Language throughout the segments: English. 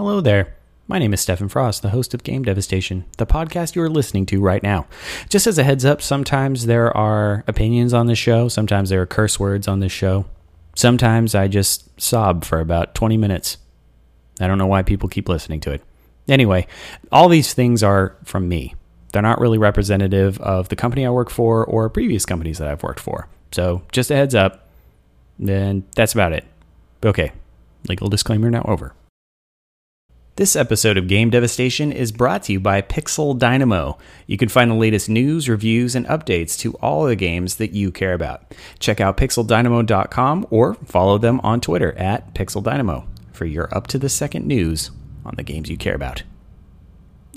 Hello there. My name is Stephen Frost, the host of Game Devastation, the podcast you are listening to right now. Just as a heads up, sometimes there are opinions on this show, sometimes there are curse words on this show. Sometimes I just sob for about 20 minutes. I don't know why people keep listening to it. Anyway, all these things are from me. They're not really representative of the company I work for or previous companies that I've worked for. So, just a heads up. Then that's about it. Okay, legal disclaimer now over. This episode of Game Devastation is brought to you by Pixel Dynamo. You can find the latest news, reviews, and updates to all the games that you care about. Check out pixeldynamo.com or follow them on Twitter at Pixel Dynamo for your up to the second news on the games you care about.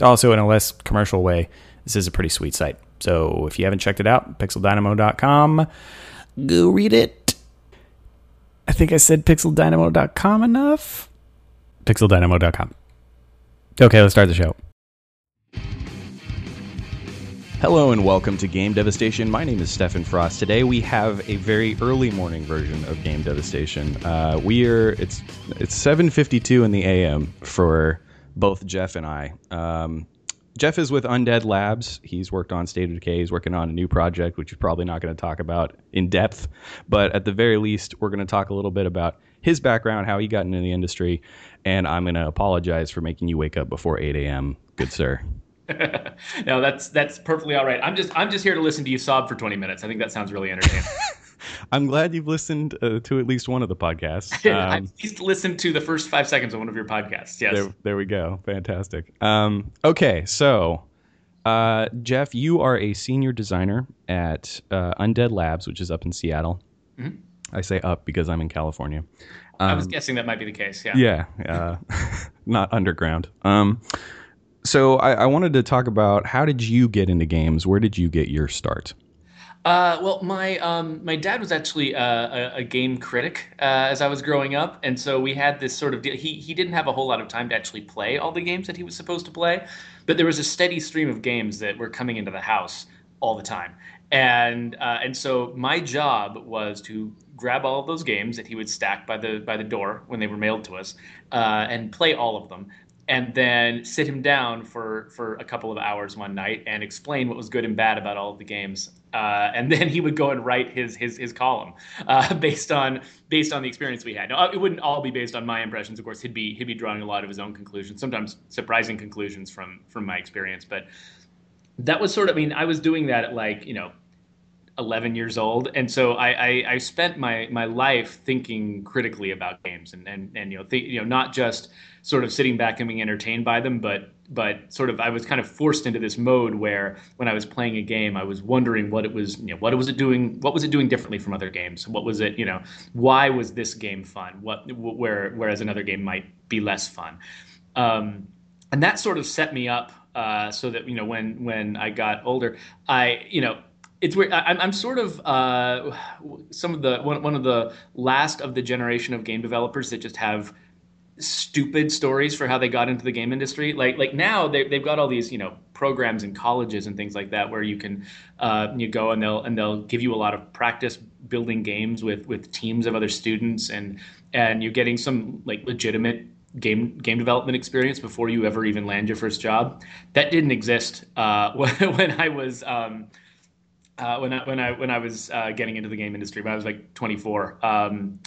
Also, in a less commercial way, this is a pretty sweet site. So if you haven't checked it out, pixeldynamo.com, go read it. I think I said pixeldynamo.com enough. Pixeldynamo.com. Okay, let's start the show. Hello and welcome to Game Devastation. My name is Stephen Frost. Today we have a very early morning version of Game Devastation. Uh, we are it's it's 7:52 in the AM for both Jeff and I. Um, Jeff is with Undead Labs. He's worked on State of Decay. He's working on a new project, which he's probably not going to talk about in depth. But at the very least, we're going to talk a little bit about his background, how he got into the industry, and I'm going to apologize for making you wake up before 8 a.m. Good sir. no, that's that's perfectly all right. I'm just I'm just here to listen to you sob for 20 minutes. I think that sounds really entertaining. I'm glad you've listened uh, to at least one of the podcasts. Um, I've at least listened to the first five seconds of one of your podcasts. Yes. There, there we go. Fantastic. Um, okay, so uh, Jeff, you are a senior designer at uh, Undead Labs, which is up in Seattle. Mm-hmm. I say up because I'm in California. Um, I was um, guessing that might be the case. Yeah. Yeah. Uh, not underground. Um, so I, I, wanted to talk about how did you get into games? Where did you get your start? Uh, well, my um, my dad was actually a, a, game critic uh, as I was growing up, and so we had this sort of deal. He he didn't have a whole lot of time to actually play all the games that he was supposed to play, but there was a steady stream of games that were coming into the house all the time, and uh, and so my job was to grab all of those games that he would stack by the by the door when they were mailed to us, uh, and play all of them and then sit him down for for a couple of hours one night and explain what was good and bad about all of the games. Uh, and then he would go and write his his his column uh, based on based on the experience we had. Now it wouldn't all be based on my impressions, of course. He'd be he'd be drawing a lot of his own conclusions, sometimes surprising conclusions from from my experience. But that was sort of I mean I was doing that at like you know 11 years old. And so I, I, I spent my my life thinking critically about games and and, and you know th- you know not just sort of sitting back and being entertained by them but but sort of I was kind of forced into this mode where when I was playing a game I was wondering what it was you know what was it doing what was it doing differently from other games? What was it you know why was this game fun? What where whereas another game might be less fun. Um, and that sort of set me up uh, so that you know when when I got older I you know it's weird. I'm, I'm sort of uh, some of the one, one of the last of the generation of game developers that just have stupid stories for how they got into the game industry. Like like now they they've got all these you know programs in colleges and things like that where you can uh, you go and they'll and they'll give you a lot of practice building games with with teams of other students and and you're getting some like legitimate game game development experience before you ever even land your first job. That didn't exist uh, when I was. Um, uh, when I when I when I was uh, getting into the game industry when I was like 24. Um,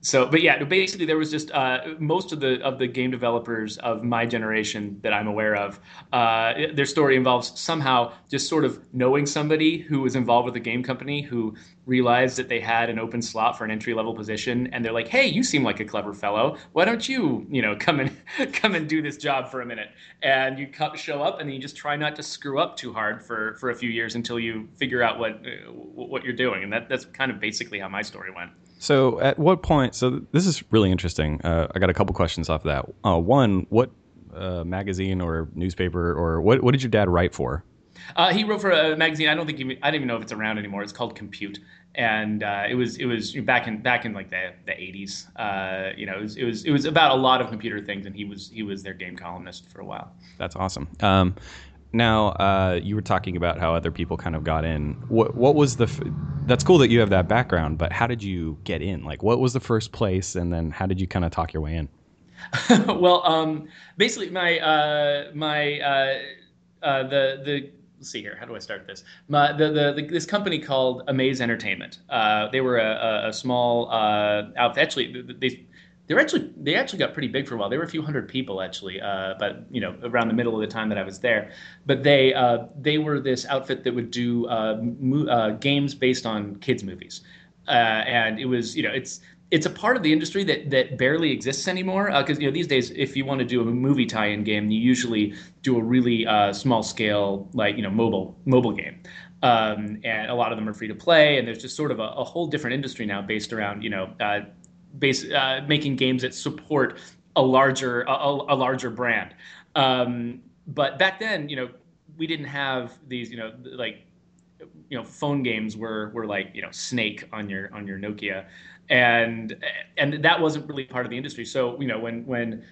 so, but yeah, basically there was just uh, most of the of the game developers of my generation that I'm aware of. Uh, their story involves somehow just sort of knowing somebody who was involved with a game company who realized that they had an open slot for an entry level position, and they're like, "Hey, you seem like a clever fellow. Why don't you, you know, come and come and do this job for a minute?" And you come show up, and you just try not to screw up too hard for for a few years until you figure out what uh, what you're doing, and that that's kind of basically how my story went. So, at what point? So, this is really interesting. Uh, I got a couple questions off of that. Uh, one, what uh, magazine or newspaper or what, what did your dad write for? Uh, he wrote for a magazine. I don't think he, I don't even know if it's around anymore. It's called Compute, and uh, it was it was back in back in like the the eighties. Uh, you know, it was, it was it was about a lot of computer things, and he was he was their game columnist for a while. That's awesome. Um, now, uh, you were talking about how other people kind of got in. What, what was the? F- that's cool that you have that background, but how did you get in? Like, what was the first place, and then how did you kind of talk your way in? well, um, basically, my uh, my uh, uh, the the let's see here. How do I start this? My, the, the, the, this company called Amaze Entertainment. Uh, they were a, a, a small uh, outfit. Actually, they they actually they actually got pretty big for a while. They were a few hundred people actually, uh, but you know around the middle of the time that I was there. But they uh, they were this outfit that would do uh, mo- uh, games based on kids movies, uh, and it was you know it's it's a part of the industry that that barely exists anymore because uh, you know these days if you want to do a movie tie-in game you usually do a really small scale like you know mobile mobile game. Um, and a lot of them are free to play, and there's just sort of a, a whole different industry now based around you know base, uh, making games that support a larger a, a larger brand. Um, but back then, you know, we didn't have these, you know, like you know, phone games were were like you know Snake on your on your Nokia, and and that wasn't really part of the industry. So you know when when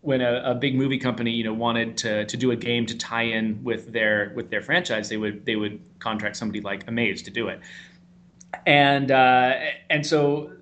when a, a, big movie company you know wanted to to do a game to tie in with their with their franchise, they would they would contract somebody like Amaze to do it, and uh, and so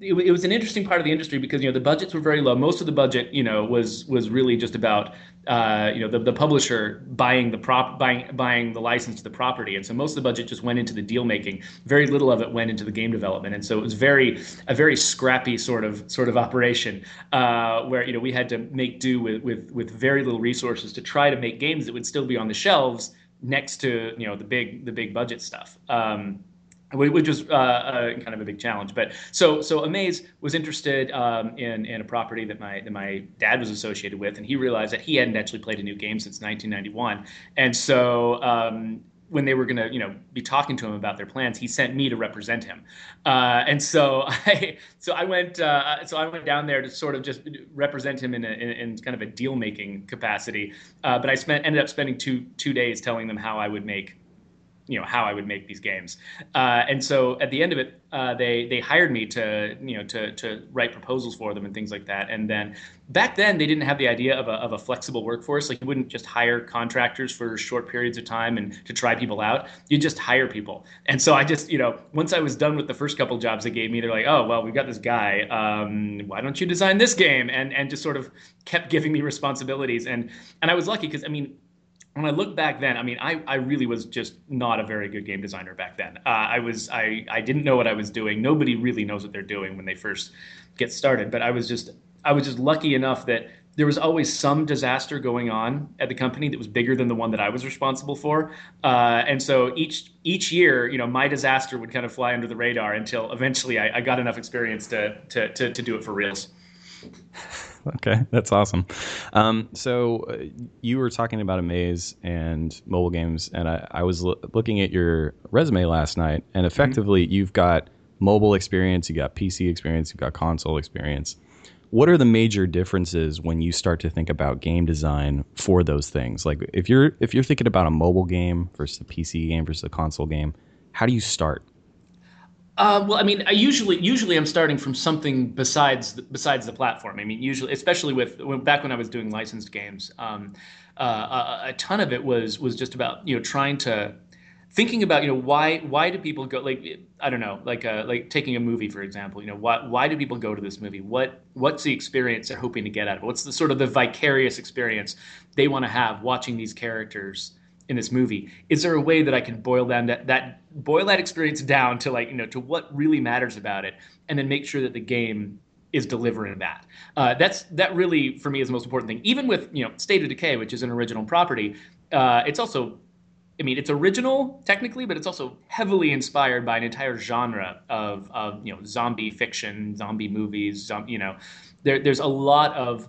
it, it, was an interesting part of the industry because you know the budgets were very low. Most of the budget, you know, was was really just about uh, you know the, the publisher buying the prop buying buying the license to the property, and so most of the budget just went into the deal making. Very little of it went into the game development, and so it was very a very scrappy sort of sort of operation uh, where you know we had to make do with with with very little resources to try to make games that would still be on the shelves next to you know the big the big budget stuff. Um, which was uh, uh, kind of a big challenge. But so so Amaze was interested um, in in a property that my that my dad was associated with, and he realized that he hadn't actually played a new game since 1991, and so. Um, when they were going to, you know, be talking to him about their plans, he sent me to represent him, uh, and so I, so I went, uh, so I went down there to sort of just represent him in, a, in, in kind of a deal making capacity. Uh, but I spent ended up spending two two days telling them how I would make you know how I would make these games. Uh, and so at the end of it, uh, they they hired me to you know to to write proposals for them and things like that. And then back then they didn't have the idea of a of a flexible workforce. Like you wouldn't just hire contractors for short periods of time and to try people out. You just hire people. And so I just you know once I was done with the first couple jobs they gave me, they're like, oh well, we've got this guy. Um, why don't you design this game? And and just sort of kept giving me responsibilities. And and I was lucky because I mean when I look back then, I mean, I, I really was just not a very good game designer back then. Uh, I was I, I didn't know what I was doing. Nobody really knows what they're doing when they first get started. But I was just I was just lucky enough that there was always some disaster going on at the company that was bigger than the one that I was responsible for. Uh, and so each each year, you know, my disaster would kind of fly under the radar until eventually I, I got enough experience to, to to to do it for reals. okay, that's awesome. Um, so uh, you were talking about Amaze and mobile games, and I, I was l- looking at your resume last night, and mm-hmm. effectively mm-hmm. you've got mobile experience, you've got PC experience, you've got console experience. What are the major differences when you start to think about game design for those things? Like if you're if you're thinking about a mobile game versus a PC game versus a console game, how do you start? Uh, well, I mean, I usually usually I'm starting from something besides the, besides the platform. I mean, usually, especially with when, back when I was doing licensed games, um, uh, a, a, ton of it was was just about you know trying to thinking about you know why why do people go like I don't know like uh, like taking a movie for example. You know why why do people go to this movie? What what's the experience they're hoping to get out of it? What's the sort of the vicarious experience they want to have watching these characters? In this movie. Is there a way that i can boil down that, that boil that experience down to like you know to what really matters about it and then make sure that the game is delivering that? Uh, that's that really for me is the most important thing. Even with you know state of decay which is an original property uh, it's also I mean, it's original technically, but it's also heavily inspired by an entire genre of, of you know zombie fiction, zombie movies. Zombie, you know, there, there's a lot of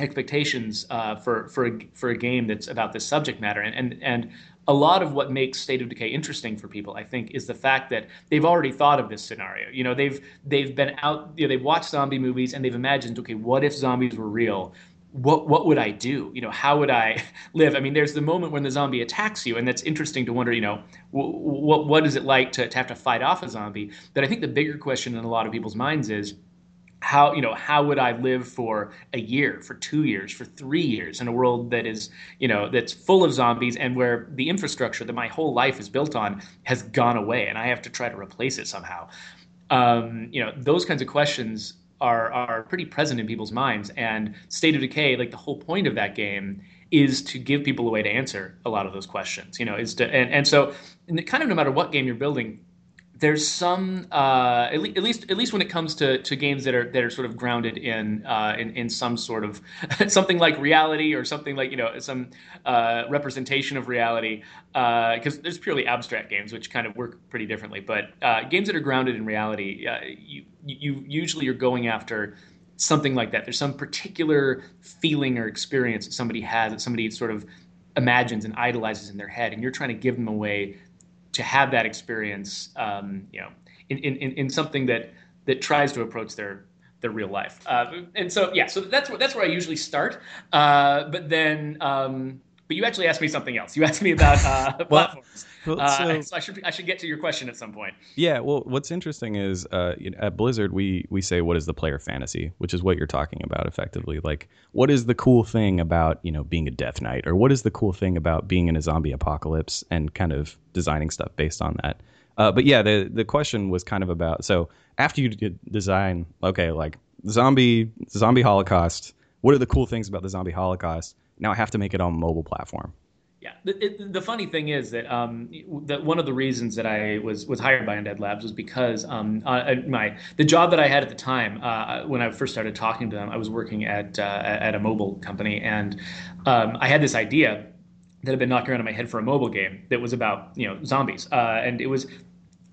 expectations uh, for for a, for a game that's about this subject matter and and and a lot of what makes State of Decay interesting for people, I think, is the fact that they've already thought of this scenario. You know, they've they've been out, you know, they've watched zombie movies and they've imagined, okay, what if zombies were real? What what would I do? You know, how would I live? I mean, there's the moment when the zombie attacks you, and that's interesting to wonder. You know, what what is it like to, to have to fight off a zombie? But I think the bigger question in a lot of people's minds is how you know how would i live for a year for two years for three years in a world that is you know that's full of zombies and where the infrastructure that my whole life is built on has gone away and i have to try to replace it somehow um, you know those kinds of questions are are pretty present in people's minds. And State of Decay, like the whole point of that game, is to give people a way to answer a lot of those questions. You know, is to and, and so kind of no matter what game you're building, there's some uh, at, le- at, least at least when it comes to, to games that are that are sort of grounded in uh, in, in some sort of something like reality or something like you know some uh, representation of reality because uh, there's purely abstract games which kind of work pretty differently. But uh, games that are grounded in reality uh, you you usually are going after something like that. There's some particular feeling or experience that somebody has that somebody sort of imagines and idolizes in their head and you're trying to give them a way to have that experience, um, you know, in, in, in something that that tries to approach their their real life. Uh, and so, yeah, so that's where that's where I usually start. Uh, but then, um, but you actually asked me something else. You asked me about uh, platforms. Well, uh, so, so, I should I should get to your question at some point. Yeah. Well, what's interesting is uh, at Blizzard we we say what is the player fantasy, which is what you're talking about effectively. Like, what is the cool thing about you know being a Death Knight, or what is the cool thing about being in a zombie apocalypse, and kind of designing stuff based on that. Uh, but yeah, the the question was kind of about so after you design, okay, like zombie zombie Holocaust. What are the cool things about the zombie Holocaust? Now I have to make it on mobile platform. Yeah, it, the funny thing is that um, that one of the reasons that I was was hired by Undead Labs was because um, uh, my the job that I had at the time uh, when I first started talking to them, I was working at uh, at a mobile company, and um, I had this idea that had been knocking around in my head for a mobile game that was about you know zombies, uh, and it was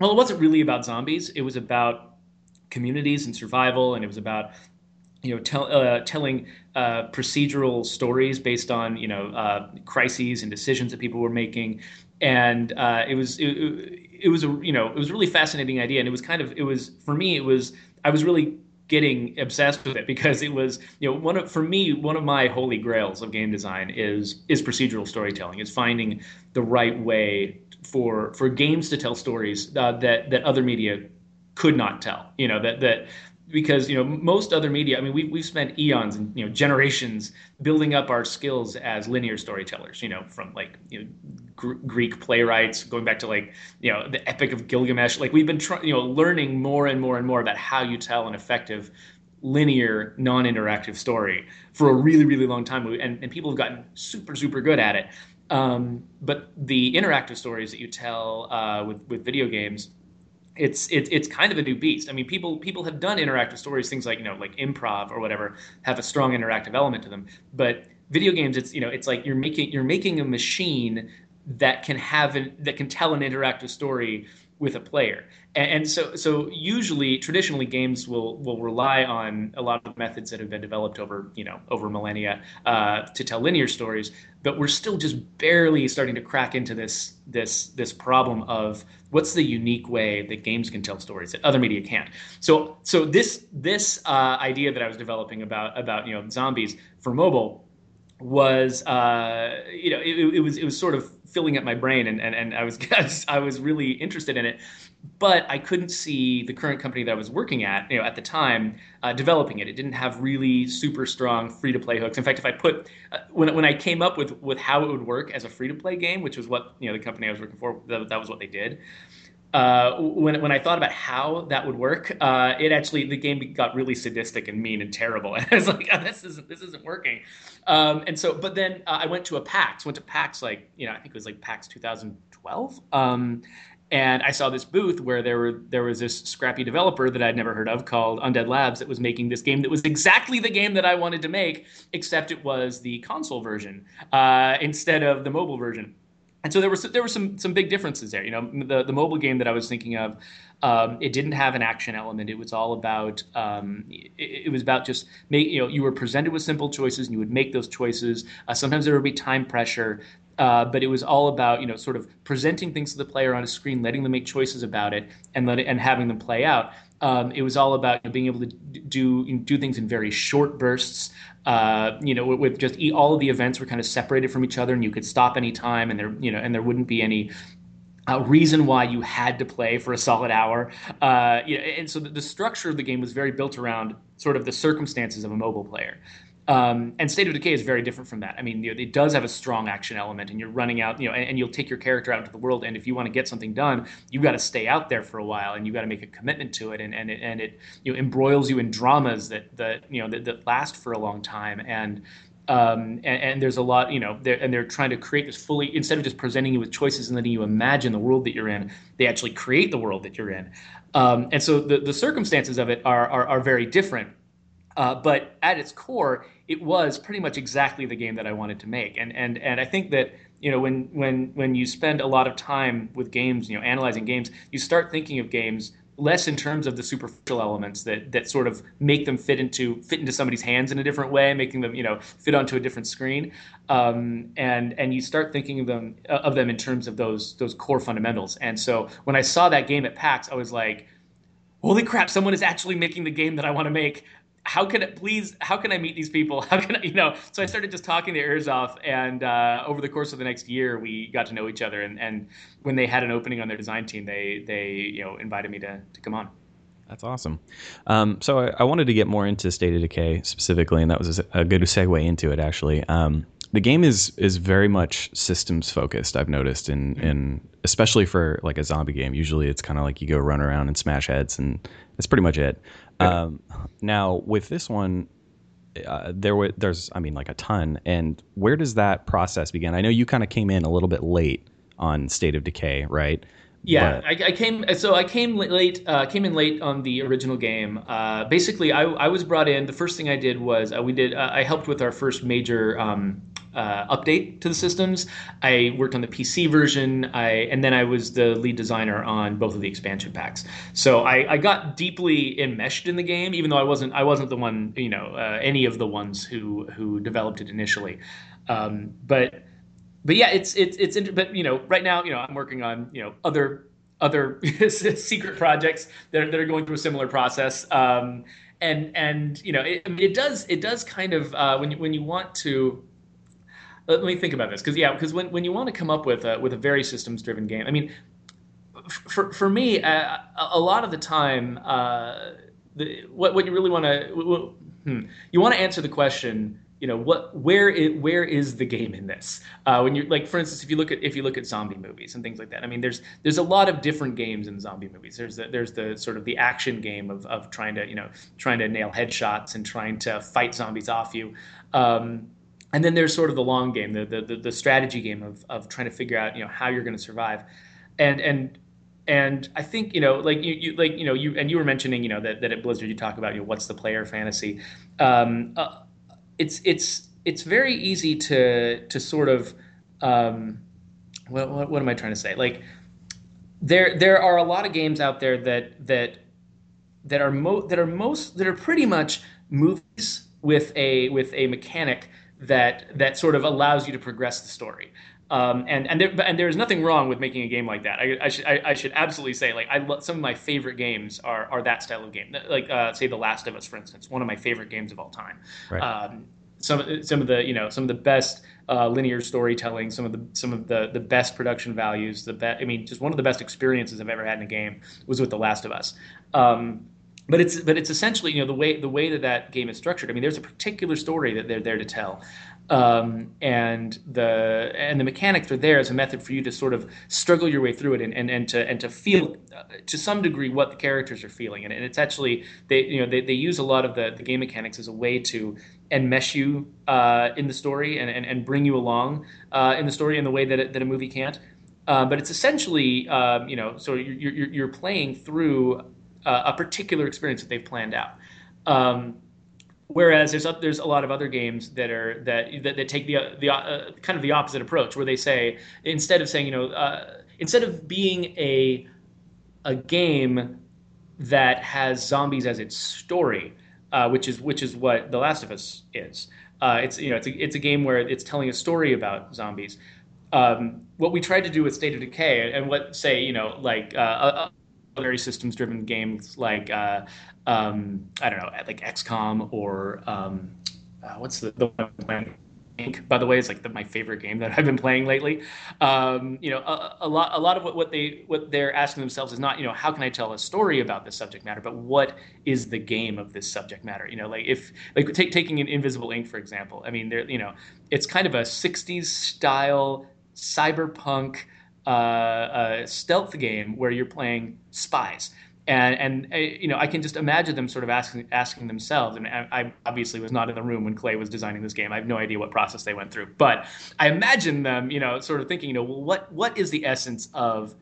well, it wasn't really about zombies. It was about communities and survival, and it was about you know, tell, uh, telling uh, procedural stories based on you know uh, crises and decisions that people were making, and uh, it was it, it, was a you know it was a really fascinating idea, and it was kind of it was for me it was I was really getting obsessed with it because it was you know one of for me one of my holy grails of game design is is procedural storytelling. Is finding the right way for for games to tell stories uh, that that other media could not tell you know that that because you know most other media i mean we've, we've spent eons and you know generations building up our skills as linear storytellers you know from like you know Gr- greek playwrights going back to like you know the epic of gilgamesh. Like we've been trying you know learning more and more and more about how you tell an effective linear non-interactive story for a really really long time. And, and people have gotten super super good at it. Um, but the interactive stories that you tell uh, with with video games it's it's it's kind of a new beast. I mean, people people have done interactive stories, things like you know like improv or whatever, have a strong interactive element to them. But video games, it's you know it's like you're making you're making a machine that can have an, that can tell an interactive story with a player. And, and, so, so usually, traditionally, games will will rely on a lot of methods that have been developed over you know over millennia uh, to tell linear stories. But we're still just barely starting to crack into this this this problem of what's the unique way that games can tell stories that other media can't. So, so this this uh, idea that I was developing about about you know zombies for mobile was uh, you know it, it, was it was sort of filling up my brain and, and, and I was I was really interested in it. But I couldn't see the current company that I was working at you know at the time uh, developing it. It didn't have really super strong free to play hooks. In fact if I put uh, when, when I came up with with how it would work as a free to play game which was what you know the company I was working for that, that was what they did uh, when when I thought about how that would work, uh, it actually the game got really sadistic and mean and terrible, and I was like, oh, this isn't this isn't working. Um, and so, but then uh, I went to a PAX, went to PAX like you know I think it was like PAX 2012, um, and I saw this booth where there were there was this scrappy developer that I'd never heard of called Undead Labs that was making this game that was exactly the game that I wanted to make, except it was the console version uh, instead of the mobile version and so there was there were some some big differences there. You know, the the mobile game that I was thinking of, um, it didn't have an action element. It was all about um, it, it, was about just make you know you were presented with simple choices and you would make those choices. Uh, sometimes there would be time pressure. Uh, but it was all about you know sort of presenting things to the player on a screen, letting them make choices about it, and let it, and having them play out. Um, it was all about you know, being able to do do things in very short bursts. Uh, you know, with, just all of the events were kind of separated from each other, and you could stop anytime, and there you know, and there wouldn't be any uh, reason why you had to play for a solid hour. Uh, you know, and so the, the, structure of the game was very built around sort of the circumstances of a mobile player. Um, and State of Decay is very different from that. I mean, you know, it does have a strong action element, and you're running out, you know, and, and you'll take your character out into the world. And if you want to get something done, you've got to stay out there for a while, and you've got to make a commitment to it. And and it, and it you know embroils you in dramas that that you know that, that last for a long time. And um, and, and, there's a lot, you know, they're, and they're trying to create this fully instead of just presenting you with choices and letting you imagine the world that you're in. They actually create the world that you're in, um, and so the, the circumstances of it are are, are very different. Uh, but at its core, it was pretty much exactly the game that I wanted to make. And and and I think that you know when when when you spend a lot of time with games, you know, analyzing games, you start thinking of games less in terms of the superficial elements that that sort of make them fit into fit into somebody's hands in a different way, making them you know fit onto a different screen, um, and and you start thinking of them of them in terms of those those core fundamentals. And so when I saw that game at PAX, I was like, holy crap! Someone is actually making the game that I want to make how can it please how can i meet these people how can i you know so i started just talking their ears off and uh, over the course of the next year we got to know each other and, and when they had an opening on their design team they they you know invited me to, to come on that's awesome. Um, so I, I, wanted to get more into State of Decay specifically, and that was a, a good segue into it. Actually, um, the game is is very much systems focused. I've noticed in mm-hmm. in especially for like a zombie game. Usually, it's kind of like you go run around and smash heads, and that's pretty much it. Um, now with this one, uh, there was there's I mean like a ton. And where does that process begin? I know you kind of came in a little bit late on State of Decay, right? Yeah, I, I, came. So I came late. Uh, came in late on the original game. Uh, basically, I, I, was brought in. The first thing I did was uh, we did. Uh, I helped with our first major um, uh, update to the systems. I worked on the PC version, I and then I was the lead designer on both of the expansion packs. So I, I got deeply enmeshed in the game, even though I wasn't I wasn't the one you know uh, any of the ones who who developed it initially. Um, but but yeah, it's it's it's inter- but you know right now you know I'm working on you know other other secret projects that are, that are going through a similar process. Um, and and you know it, it does it does kind of uh, when you when you want to let me think about this because yeah, because when, when you want to come up with a, with a very systems driven game, I mean, for for me, uh, a lot of the time, uh, the, what what you really want to hmm, you want to answer the question. You know what? Where is where is the game in this? Uh, when you're like, for instance, if you look at if you look at zombie movies and things like that. I mean, there's there's a lot of different games in zombie movies. There's the, there's the sort of the action game of, of trying to you know trying to nail headshots and trying to fight zombies off you. Um, and then there's sort of the long game, the the, the strategy game of, of trying to figure out you know how you're going to survive, and and and I think you know like you, you like you know you and you were mentioning you know that, that at Blizzard you talk about you know what's the player fantasy, um, uh, it's it's it's very easy to to sort of um, what, what, what am I trying to say? Like there there are a lot of games out there that that that are mo- that are most that are pretty much movies with a with a mechanic that that sort of allows you to progress the story. Um, and and there, and there is nothing wrong with making a game like that. I, I should I, I, should absolutely say like I lo- some of my favorite games are are that style of game. Like uh, say The Last of Us, for instance, one of my favorite games of all time. Right. Um, some some of the you know some of the best uh, linear storytelling, some of the some of the the best production values, the best. I mean, just one of the best experiences I've ever had in a game was with The Last of Us. Um, but it's but it's essentially you know the way the way that that game is structured. I mean, there's a particular story that they're there to tell, um, and the and the mechanics are there as a method for you to sort of struggle your way through it and, and, and to and to feel uh, to some degree what the characters are feeling. And, and it's actually they you know they, they use a lot of the, the game mechanics as a way to enmesh you uh, in the story and, and, and bring you along uh, in the story in the way that it, that a movie can't. Uh, but it's essentially, um, you know, so you're, you're, you're playing through uh, a particular experience that they've planned out. Um, whereas there's a, there's a lot of other games that are that that, that take the the uh, kind of the opposite approach, where they say instead of saying you know uh, instead of being a a game that has zombies as its story, uh, which is which is what The Last of Us is. Uh, it's you know it's a, it's a game where it's telling a story about zombies. Um, what we tried to do with State of Decay and what say you know like uh, very systems driven games like uh, um, I don't know, like XCOM or um, uh, what's the, the one Inc. By the way, is like the, my favorite game that I've been playing lately. Um, you know, a, a, lot a lot of what, what they what they're asking themselves is not you know how can I tell a story about this subject matter, but what is the game of this subject matter? You know, like if like take, taking an Invisible Inc. for example. I mean, there you know, it's kind of a '60s style cyberpunk uh, uh, stealth game where you're playing spies and and uh, you know I can just imagine them sort of asking asking themselves. And I, obviously was not in the room when Klei was designing this game. I have no idea what process they went through, but I imagine them, you know, sort of thinking, you know, well, what what is the essence of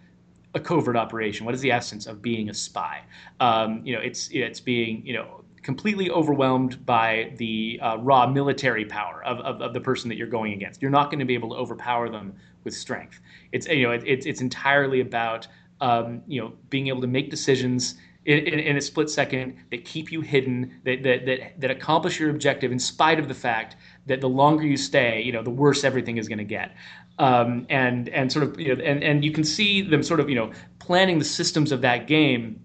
a covert operation? What is the essence of being a spy? Um, you know, it's it's being you know completely overwhelmed by the uh, raw military power of, of, of, the person that you're going against. You're not going to be able to overpower them with strength. It's you know it, it's it's entirely about um, you know, being able to make decisions in, in, in, a split second that keep you hidden, that, that, that, that accomplish your objective in spite of the fact that the longer you stay, you know, the worse everything is going to get. Um, and, and sort of, you know, and, and you can see them sort of, you know, planning the systems of that game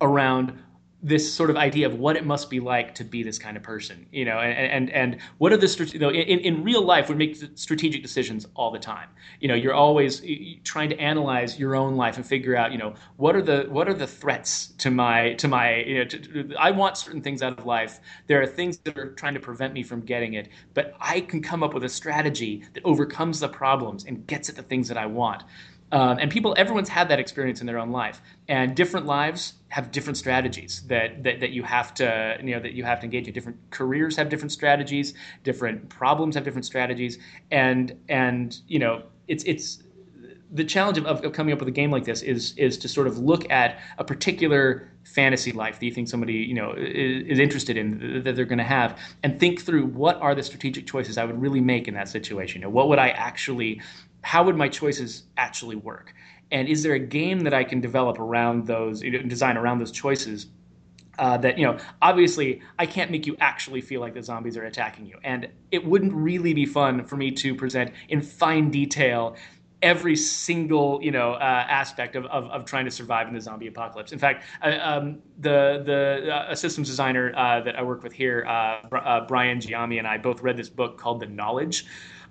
around this sort of idea of what it must be like to be this kind of person, you know, and and, and what are the you know in, in real life we make strategic decisions all the time. You know, you're always trying to analyze your own life and figure out, you know, what are the what are the threats to my to my you know to, I want certain things out of life. There are things that are trying to prevent me from getting it, but I can come up with a strategy that overcomes the problems and gets at the things that I want. Um, and people, everyone's had that experience in their own life, and different lives have different strategies that, that that you have to you know that you have to engage in. Different careers have different strategies. Different problems have different strategies, and and you know it's it's the challenge of, of coming up with a game like this is is to sort of look at a particular fantasy life that you think somebody you know is, is interested in that they're going to have and think through what are the strategic choices I would really make in that situation. You know, what would I actually how would my choices actually work? And is there a game that I can develop around those, you know, design around those choices? Uh, that you know, obviously, I can't make you actually feel like the zombies are attacking you, and it wouldn't really be fun for me to present in fine detail every single you know uh, aspect of, of, of, trying to survive in the zombie apocalypse. In fact, uh, um, the the uh, systems designer uh, that I work with here, uh, uh, Brian Giammi, and I both read this book called The Knowledge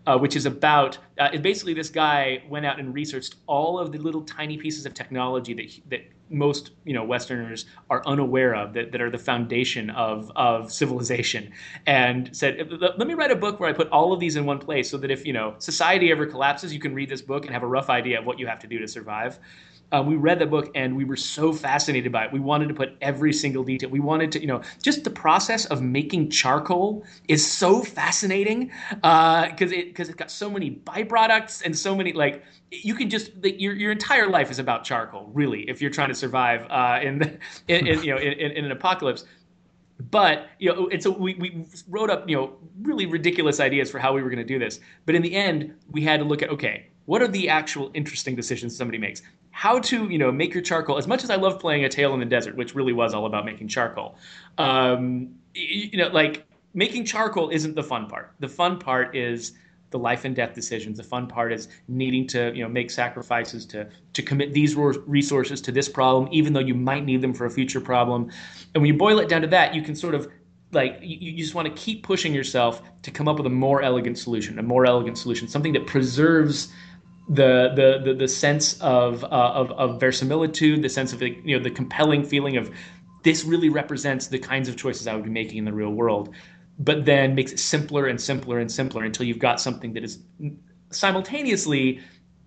uh, which is about uh, basically this guy went out and researched all of the little tiny pieces of technology that that most you know Westerners are unaware of that, that are the foundation of of civilization, and said, let me write a book where I put all of these in one place so that if you know society ever collapses, you can read this book and have a rough idea of what you have to do to survive. Uh, we read the book and we were so fascinated by it. We wanted to put every single detail. We wanted to, you know, just the process of making charcoal is so fascinating because uh, it because it's got so many byproducts and so many like you can just your your entire life is about charcoal really if you're trying to survive uh, in, the, in, in, you know in, in an apocalypse but you know and so we, we wrote up you know really ridiculous ideas for how we were going to do this but in the end we had to look at okay what are the actual interesting decisions somebody makes? How to you know make your charcoal as much as i love playing a tale in the desert which really was all about making charcoal um, you know like making charcoal isn't the fun part. The fun part is the life and death decisions. The fun part is needing to you know make sacrifices to to commit these resources to this problem even though you might need them for a future problem. And when you boil it down to that you can sort of like you, you just want to keep pushing yourself to come up with a more elegant solution a more elegant solution something that preserves the the the, the sense of, uh, of of verisimilitude, the sense of the, you know the compelling feeling of this really represents the kinds of choices I would be making in the real world, but then makes it simpler and simpler and simpler until you've got something that is simultaneously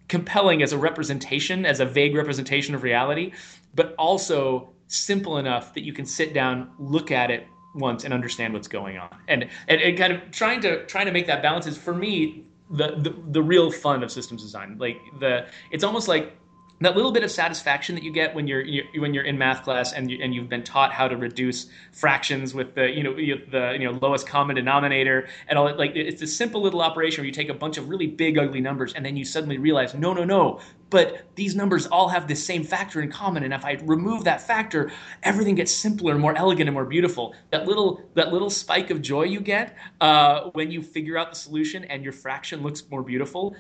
compelling as a representation, as a vague representation of reality, but also simple enough that you can sit down, look at it once, and understand what's going on. And and, and kind of trying to trying to make that balance is for me the, the the real fun of systems design. Like the it's almost like that little bit of satisfaction that you get when you're, you, when you're in math class and you, and you've been taught how to reduce fractions with the you know the you know lowest common denominator and all that like it's a simple little operation where you take a bunch of really big ugly numbers and then you suddenly realize no no no but these numbers all have the same factor in common. And if I remove that factor everything gets simpler and more elegant and more beautiful. That little that little spike of joy you get uh, when you figure out the solution and your fraction looks more beautiful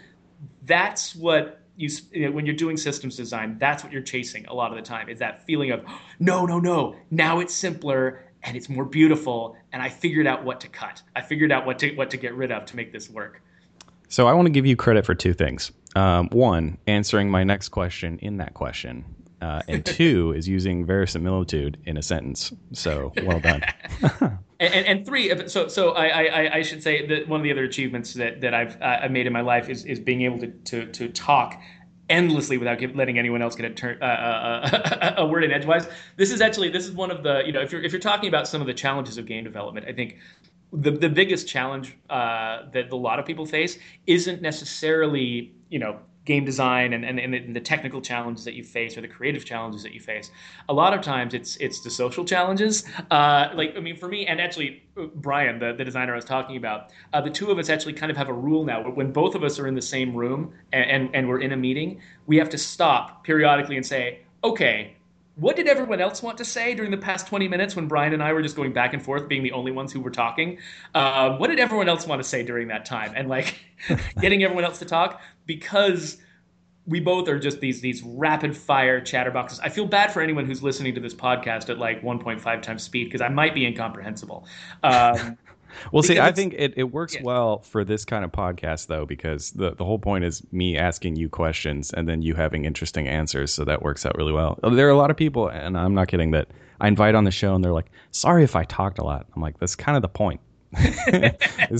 that's what you, you know, when you're doing systems design, that's what you're chasing a lot of the time is that feeling of no, no, no. Now it's simpler, and it's more beautiful and i figured out what to cut. I figured out what to what to get rid of to make this work. So i want to give you credit for two things. Um, one answering my next question in that question uh, and two is using verisimilitude in a sentence so well done and, and, and, three so so I, I i should say that one of the other achievements that that i've uh, made in my life is is being able to to, to talk endlessly without letting anyone else get a, turn, uh, uh, a word in edgewise. This is actually this is one of the you know if you're if you're talking about some of the challenges of game development, I think the the biggest challenge uh, that a lot of people face isn't necessarily you know game design and, and, and, the technical challenges that you face or the creative challenges that you face. A lot of times it's it's the social challenges. Uh, like i mean for me and actually uh, brian the, the designer i was talking about uh, the two of us actually kind of have a rule now. When both of us are in the same room and, and, and we're in a meeting we have to stop periodically and say okay what did everyone else want to say during the past 20 minutes when Brian and I were just going back and forth, being the only ones who were talking? Uh, what did everyone else want to say during that time? And like getting everyone else to talk because we both are just these these rapid fire chatterboxes. I feel bad for anyone who's listening to this podcast at like 1.5 times speed because I might be incomprehensible. Um, well, see, I think it, it works yeah. well for this kind of podcast, though, because the, the whole point is me asking you questions and then you having interesting answers. So that works out really well. There are a lot of people, and I'm not kidding, that I invite on the show and they're like, sorry if I talked a lot. I'm like, that's kind of the point.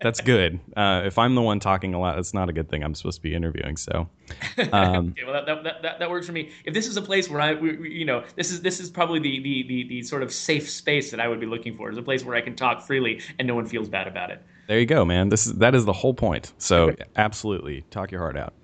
that's good. Uh, if I'm the one talking a lot, that's not a good thing. I'm supposed to be interviewing. So, um, okay, well, that, that, that, that, works for me. If this is a place where I, we, we, you know, this is this is probably the, the the the sort of safe space that I would be looking for. Is a place where I can talk freely and no one feels bad about it. There you go, man. This is that is the whole point. So, absolutely, talk your heart out.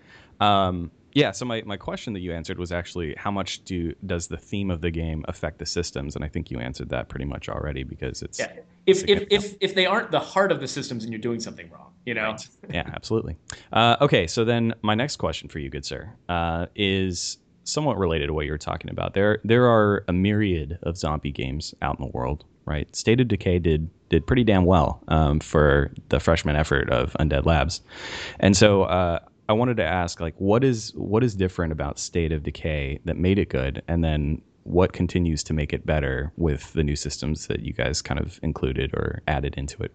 Um, yeah. So my, my question that you answered was actually how much do does the theme of the game affect the systems? And I think you answered that pretty much already because it's yeah. If if, if if they aren't the heart of the systems and you're doing something wrong, you know. Right. Yeah, absolutely. Uh, okay, so then my next question for you, good sir, uh, is somewhat related to what you're talking about. There there are a myriad of zombie games out in the world, right? State of Decay did did pretty damn well um, for the freshman effort of Undead Labs, and so. Uh, I wanted to ask, like, what is what is different about State of Decay that made it good, and then what continues to make it better with the new systems that you guys kind of included or added into it?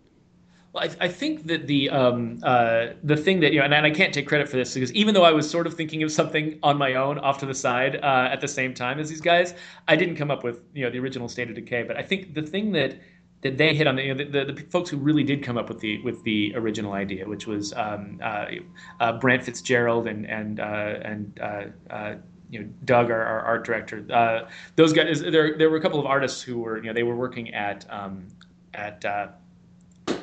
Well, I, I think that the um, uh, the thing that you know, and, and, I can't take credit for this because even though I was sort of thinking of something on my own off to the side uh, at the same time as these guys, I didn't come up with you know the original State of Decay. But I think the thing that that they hit on the, you know, the, the, the, folks who really did come up with the with the original idea, which was um, uh, uh, Brant Fitzgerald and and uh, and uh, uh, you know Doug, our, our art director. Those guys, there there were a couple of artists who were you know they were working at um, at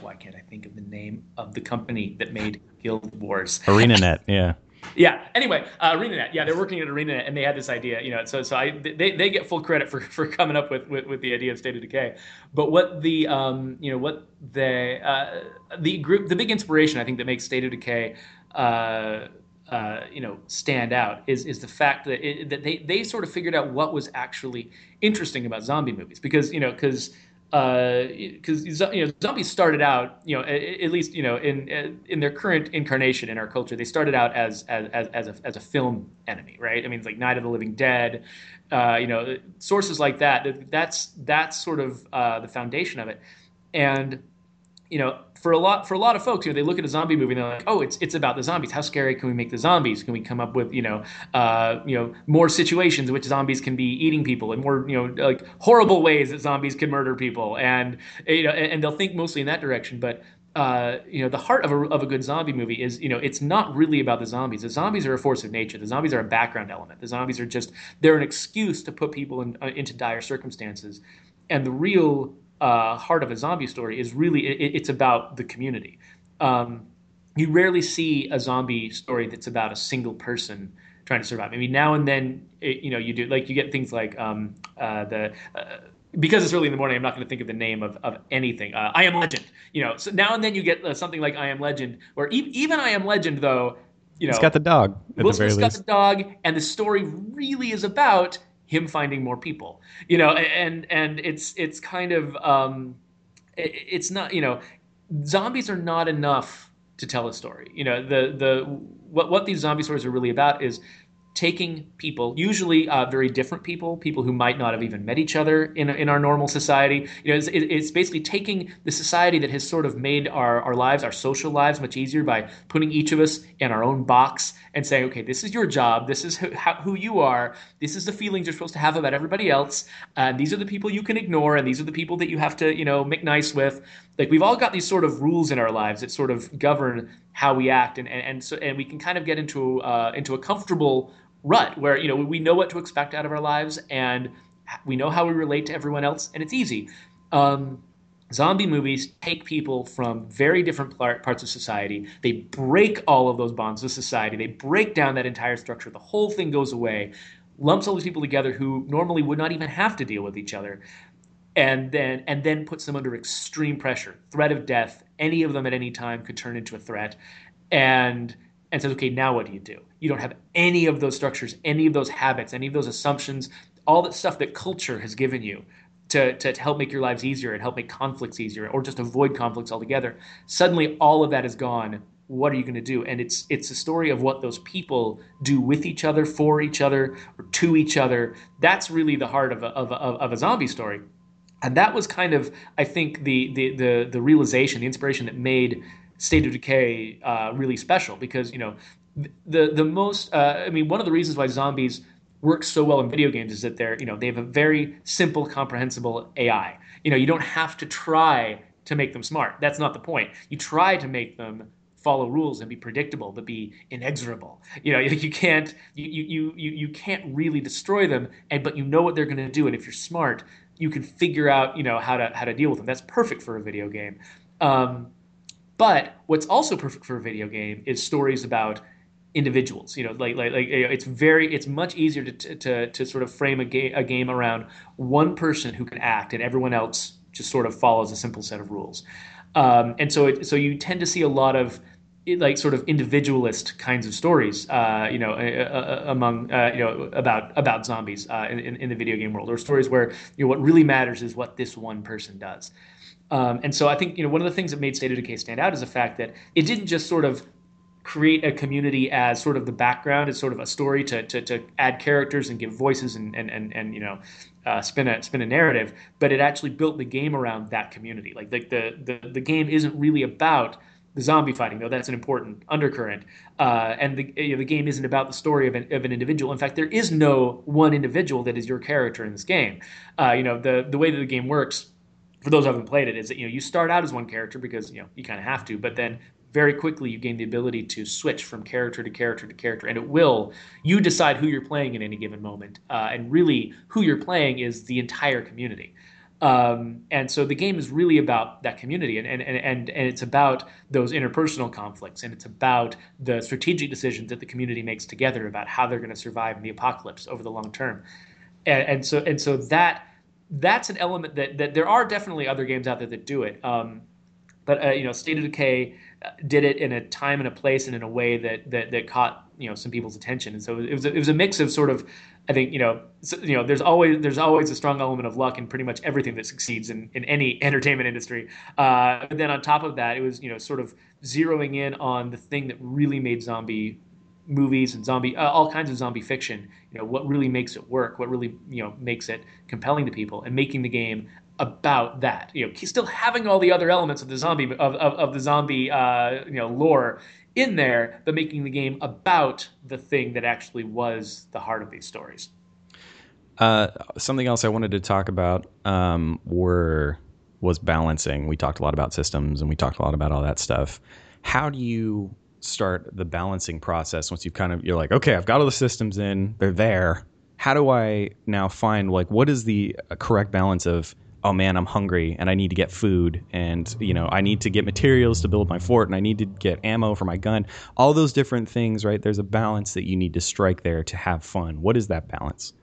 why can't I think of the name of the company that made Guild Wars? ArenaNet, yeah yeah. Anyway, uh, ArenaNet. Yeah, they're working at ArenaNet, and they had this idea. You know, so so I they, they get full credit for, for coming up with, with, with the idea of state of decay. But what the um you know what the uh, the group the big inspiration I think that makes state of decay. Uh, uh, you know, stand out is is the fact that it, that they they sort of figured out what was actually interesting about zombie movies because you know because because uh, you know zombies started out you know at, least you know in in their current incarnation in our culture they started out as as as a, as a film enemy right? I mean it's like night of the living dead uh, you know sources like that that's that's sort of uh, the foundation of it. And you know for a lot for a lot of folks, you know, they look at a zombie movie and they're like, "Oh, it's it's about the zombies. How scary can we make the zombies? Can we come up with you know, uh, you know, more situations in which zombies can be eating people and more you know like horrible ways that zombies can murder people?" And you know, and, and they'll think mostly in that direction. But uh, you know, the heart of a, of a good zombie movie is, you know, it's not really about the zombies. The zombies are a force of nature. The zombies are a background element. The zombies are just they're an excuse to put people in, uh, into dire circumstances. And the real uh, heart of a zombie story is really it, it's about the community. Um, you rarely see a zombie story that's about a single person trying to survive. I mean, now and then, it, you know, you do like you get things like um, uh, the. Uh, because it's early in the morning, I'm not going to think of the name of, of anything. Uh, I Am Legend, you know. So now and then you get uh, something like I Am Legend, or e- even I Am Legend, though, you know, it's got the dog. Will Smith's got the dog, and the story really is about him finding more people. You know and and it's it's kind of um it's not you know zombies are not enough to tell a story. You know the the what what these zombie stories are really about is taking people, usually uh, very different people, people who might not have even met each other in, in our normal society. You know, it's, it's basically taking the society that has sort of made our, our lives, our social lives, much easier by putting each of us in our own box and saying, okay, this is your job, this is who, how, who you are, this is the feelings you're supposed to have about everybody else, and these are the people you can ignore, and these are the people that you have to, you know, make nice with. Like we've all got these sort of rules in our lives that sort of govern how we act, and and, and so and we can kind of get into uh, into a comfortable rut where you know we know what to expect out of our lives and we know how we relate to everyone else and it's easy. Um, zombie movies take people from very different parts of society. They break all of those bonds of society. They break down that entire structure. The whole thing goes away lumps all these people together who normally would not even have to deal with each other and then and then puts them under extreme pressure. Threat of death any of them at any time could turn into a threat and and says, okay, now what do you do? You don't have any of those structures, any of those habits, any of those assumptions, all that stuff that culture has given you to, to, to, help make your lives easier and help make conflicts easier or just avoid conflicts altogether. Suddenly all of that is gone. What are you going to do? And it's it's a story of what those people do with each other, for each other, or to each other. That's really the heart of a, of, of, of a zombie story. And that was kind of, I think, the, the the the realization, the inspiration that made State of Decay uh, really special because you know the the most uh, I mean one of the reasons why zombies work so well in video games is that they're you know they have a very simple comprehensible AI. You know you don't have to try to make them smart. That's not the point. You try to make them follow rules and be predictable but be inexorable you know you can't you you you, you can't really destroy them and but you know what they're going to do and if you're smart you can figure out you know how to how to deal with them that's perfect for a video game um, but what's also perfect for a video game is stories about individuals. You know, like like like it's very it's much easier to to to sort of frame a game a game around one person who can act and everyone else just sort of follows a simple set of rules. Um, and so it, so you tend to see a lot of like sort of individualist kinds of stories, uh, you know, uh, among uh, you know about about zombies uh, in, in the video game world, or stories where you know what really matters is what this one person does. Um, and so I think you know one of the things that made State of Decay stand out is the fact that it didn't just sort of create a community as sort of the background, as sort of a story to, to, to add characters and give voices and and and, and you know uh, spin a spin a narrative, but it actually built the game around that community. Like the the the, the game isn't really about the zombie fighting, though that's an important undercurrent. Uh, and the, you know, the game isn't about the story of an, of an individual. In fact, there is no one individual that is your character in this game. Uh, you know, the, the way that the game works for those who haven't played it, is that you know you start out as one character because you know you kind of have to, but then very quickly you gain the ability to switch from character to character to character, and it will. You decide who you're playing in any given moment, uh, and really who you're playing is the entire community. Um, and so the game is really about that community, and, and and and it's about those interpersonal conflicts, and it's about the strategic decisions that the community makes together about how they're going to survive in the apocalypse over the long term. And, and so and so that that's an element that, that there are definitely other games out there that do it. Um, but uh, you know, State of Decay uh, did it in a time and a place and in a way that that, that caught you know some people's attention. And so it was a, it was a mix of sort of I think you know so, you know there's always there's always a strong element of luck in pretty much everything that succeeds in, in any entertainment industry. Uh, but then on top of that, it was you know sort of zeroing in on the thing that really made zombie movies and zombie uh, all kinds of zombie fiction you know what really makes it work what really you know makes it compelling to people and making the game about that you know still having all the other elements of the zombie of, of, of the zombie uh, you know lore in there but making the game about the thing that actually was the heart of these stories. Uh, something else i wanted to talk about um, were was balancing. We talked a lot about systems and we talked a lot about all that stuff. How do you start the balancing process once you've kind of you're like okay i've got all the systems in they're there. How do i now find like what is the uh, correct balance of oh man i'm hungry and i need to get food and you know i need to get materials to build my fort and i need to get ammo for my gun. All those different things right? There's a balance that you need to strike there to have fun. What is that balance?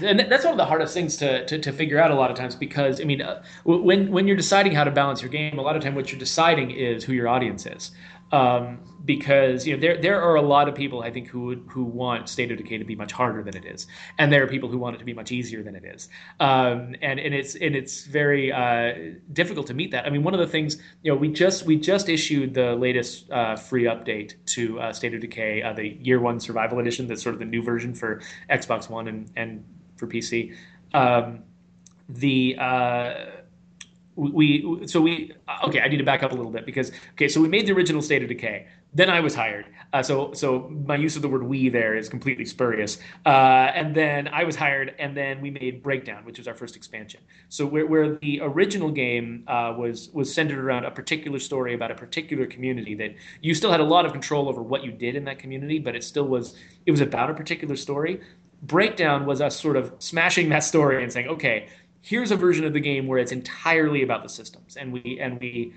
And that's one of the hardest things to, to, to, figure out a lot of times because I mean, uh, when when you're deciding how to balance your game, a lot of time what you're deciding is who your audience is. Um, because you know there there are a lot of people I think who would, who want State of Decay to be much harder than it is, and there are people who want it to be much easier than it is, um, and and it's and it's very uh, difficult to meet that. I mean, one of the things you know we just we just issued the latest uh, free update to uh, State of Decay, uh, the Year One Survival Edition. That's sort of the new version for Xbox One and and for PC. Um, the uh, we so we okay i need to back up a little bit because okay so we made the original state of decay. Then i was hired. Uh, so so my use of the word we there is completely spurious. Uh, and then i was hired and then we made breakdown which was our first expansion. So where, where the original game uh, was was centered around a particular story about a particular community that you still had a lot of control over what you did in that community but it still was it was about a particular story. Breakdown was us sort of smashing that story and saying okay here's a version of the game where it's entirely about the systems. And we and we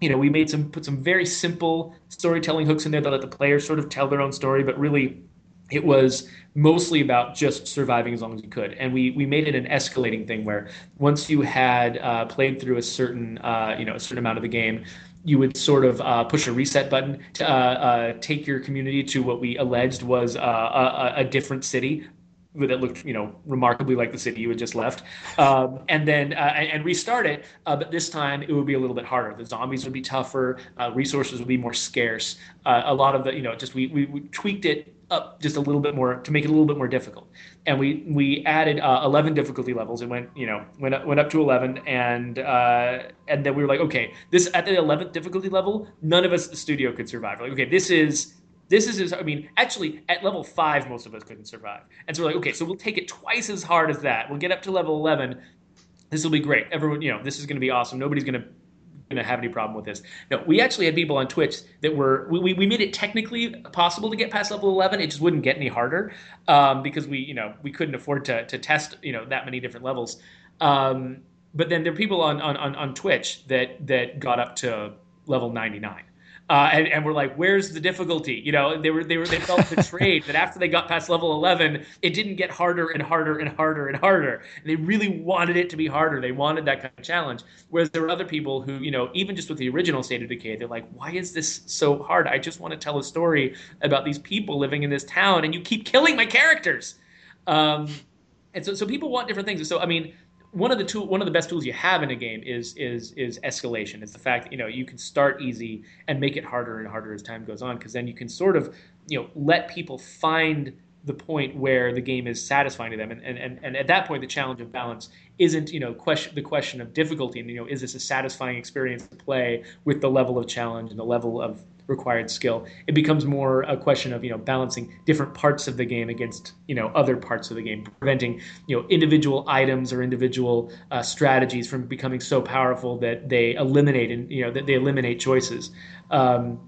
you know we made some put some very simple storytelling hooks in there that let the players sort of tell their own story. But really it was mostly about just surviving as long as you could. And we we made it an escalating thing where once you had uh, played through a certain uh, you know a certain amount of the game you would sort of uh, push a reset button to uh, uh, take your community to what we alleged was uh, a, a, different city that looked, you know, remarkably like the city you had just left, um, and then uh, and, restart it. Uh, but this time it would be a little bit harder. The zombies would be tougher. Uh, resources would be more scarce. Uh, a lot of the, you know, just we, we, we tweaked it up just a little bit more to make it a little bit more difficult. And we we added uh, 11 difficulty levels. It went you know went up, went up to 11, and uh, and then we were like, okay, this at the 11th difficulty level, none of us at the studio could survive. Like, okay, this is this is, I mean, actually, at level five, most of us couldn't survive. And so we're like, okay, so we'll take it twice as hard as that. We'll get up to level 11. This will be great. Everyone, you know, this is going to be awesome. Nobody's going to going to have any problem with this. No, we actually had people on Twitch that were we, we made it technically possible to get past level 11. It just wouldn't get any harder um, because we you know we couldn't afford to to test you know that many different levels. Um, but then there are people on, on on Twitch that that got up to level 99 uh, and, and we're like, where's the difficulty? You know, they were they were they felt betrayed that after they got past level eleven, it didn't get harder and harder and harder and harder. And they really wanted it to be harder. They wanted that kind of challenge. Whereas there were other people who, you know, even just with the original State of Decay, they're like, why is this so hard? I just want to tell a story about these people living in this town, and you keep killing my characters. Um, and so, so people want different things. So, I mean, one of the tool one of the best tools you have in a game is is is escalation. It's the fact that you know you can start easy and make it harder and harder as time goes on because then you can sort of you know let people find the point where the game is satisfying to them. And, and, and at that point the challenge of balance isn't you know question the question of difficulty. And you know is this a satisfying experience to play with the level of challenge and the level of required skill. It becomes more a question of you know balancing different parts of the game against you know other parts of the game, preventing you know individual items or individual uh, strategies from becoming so powerful that they eliminate and you know that they eliminate choices. Um,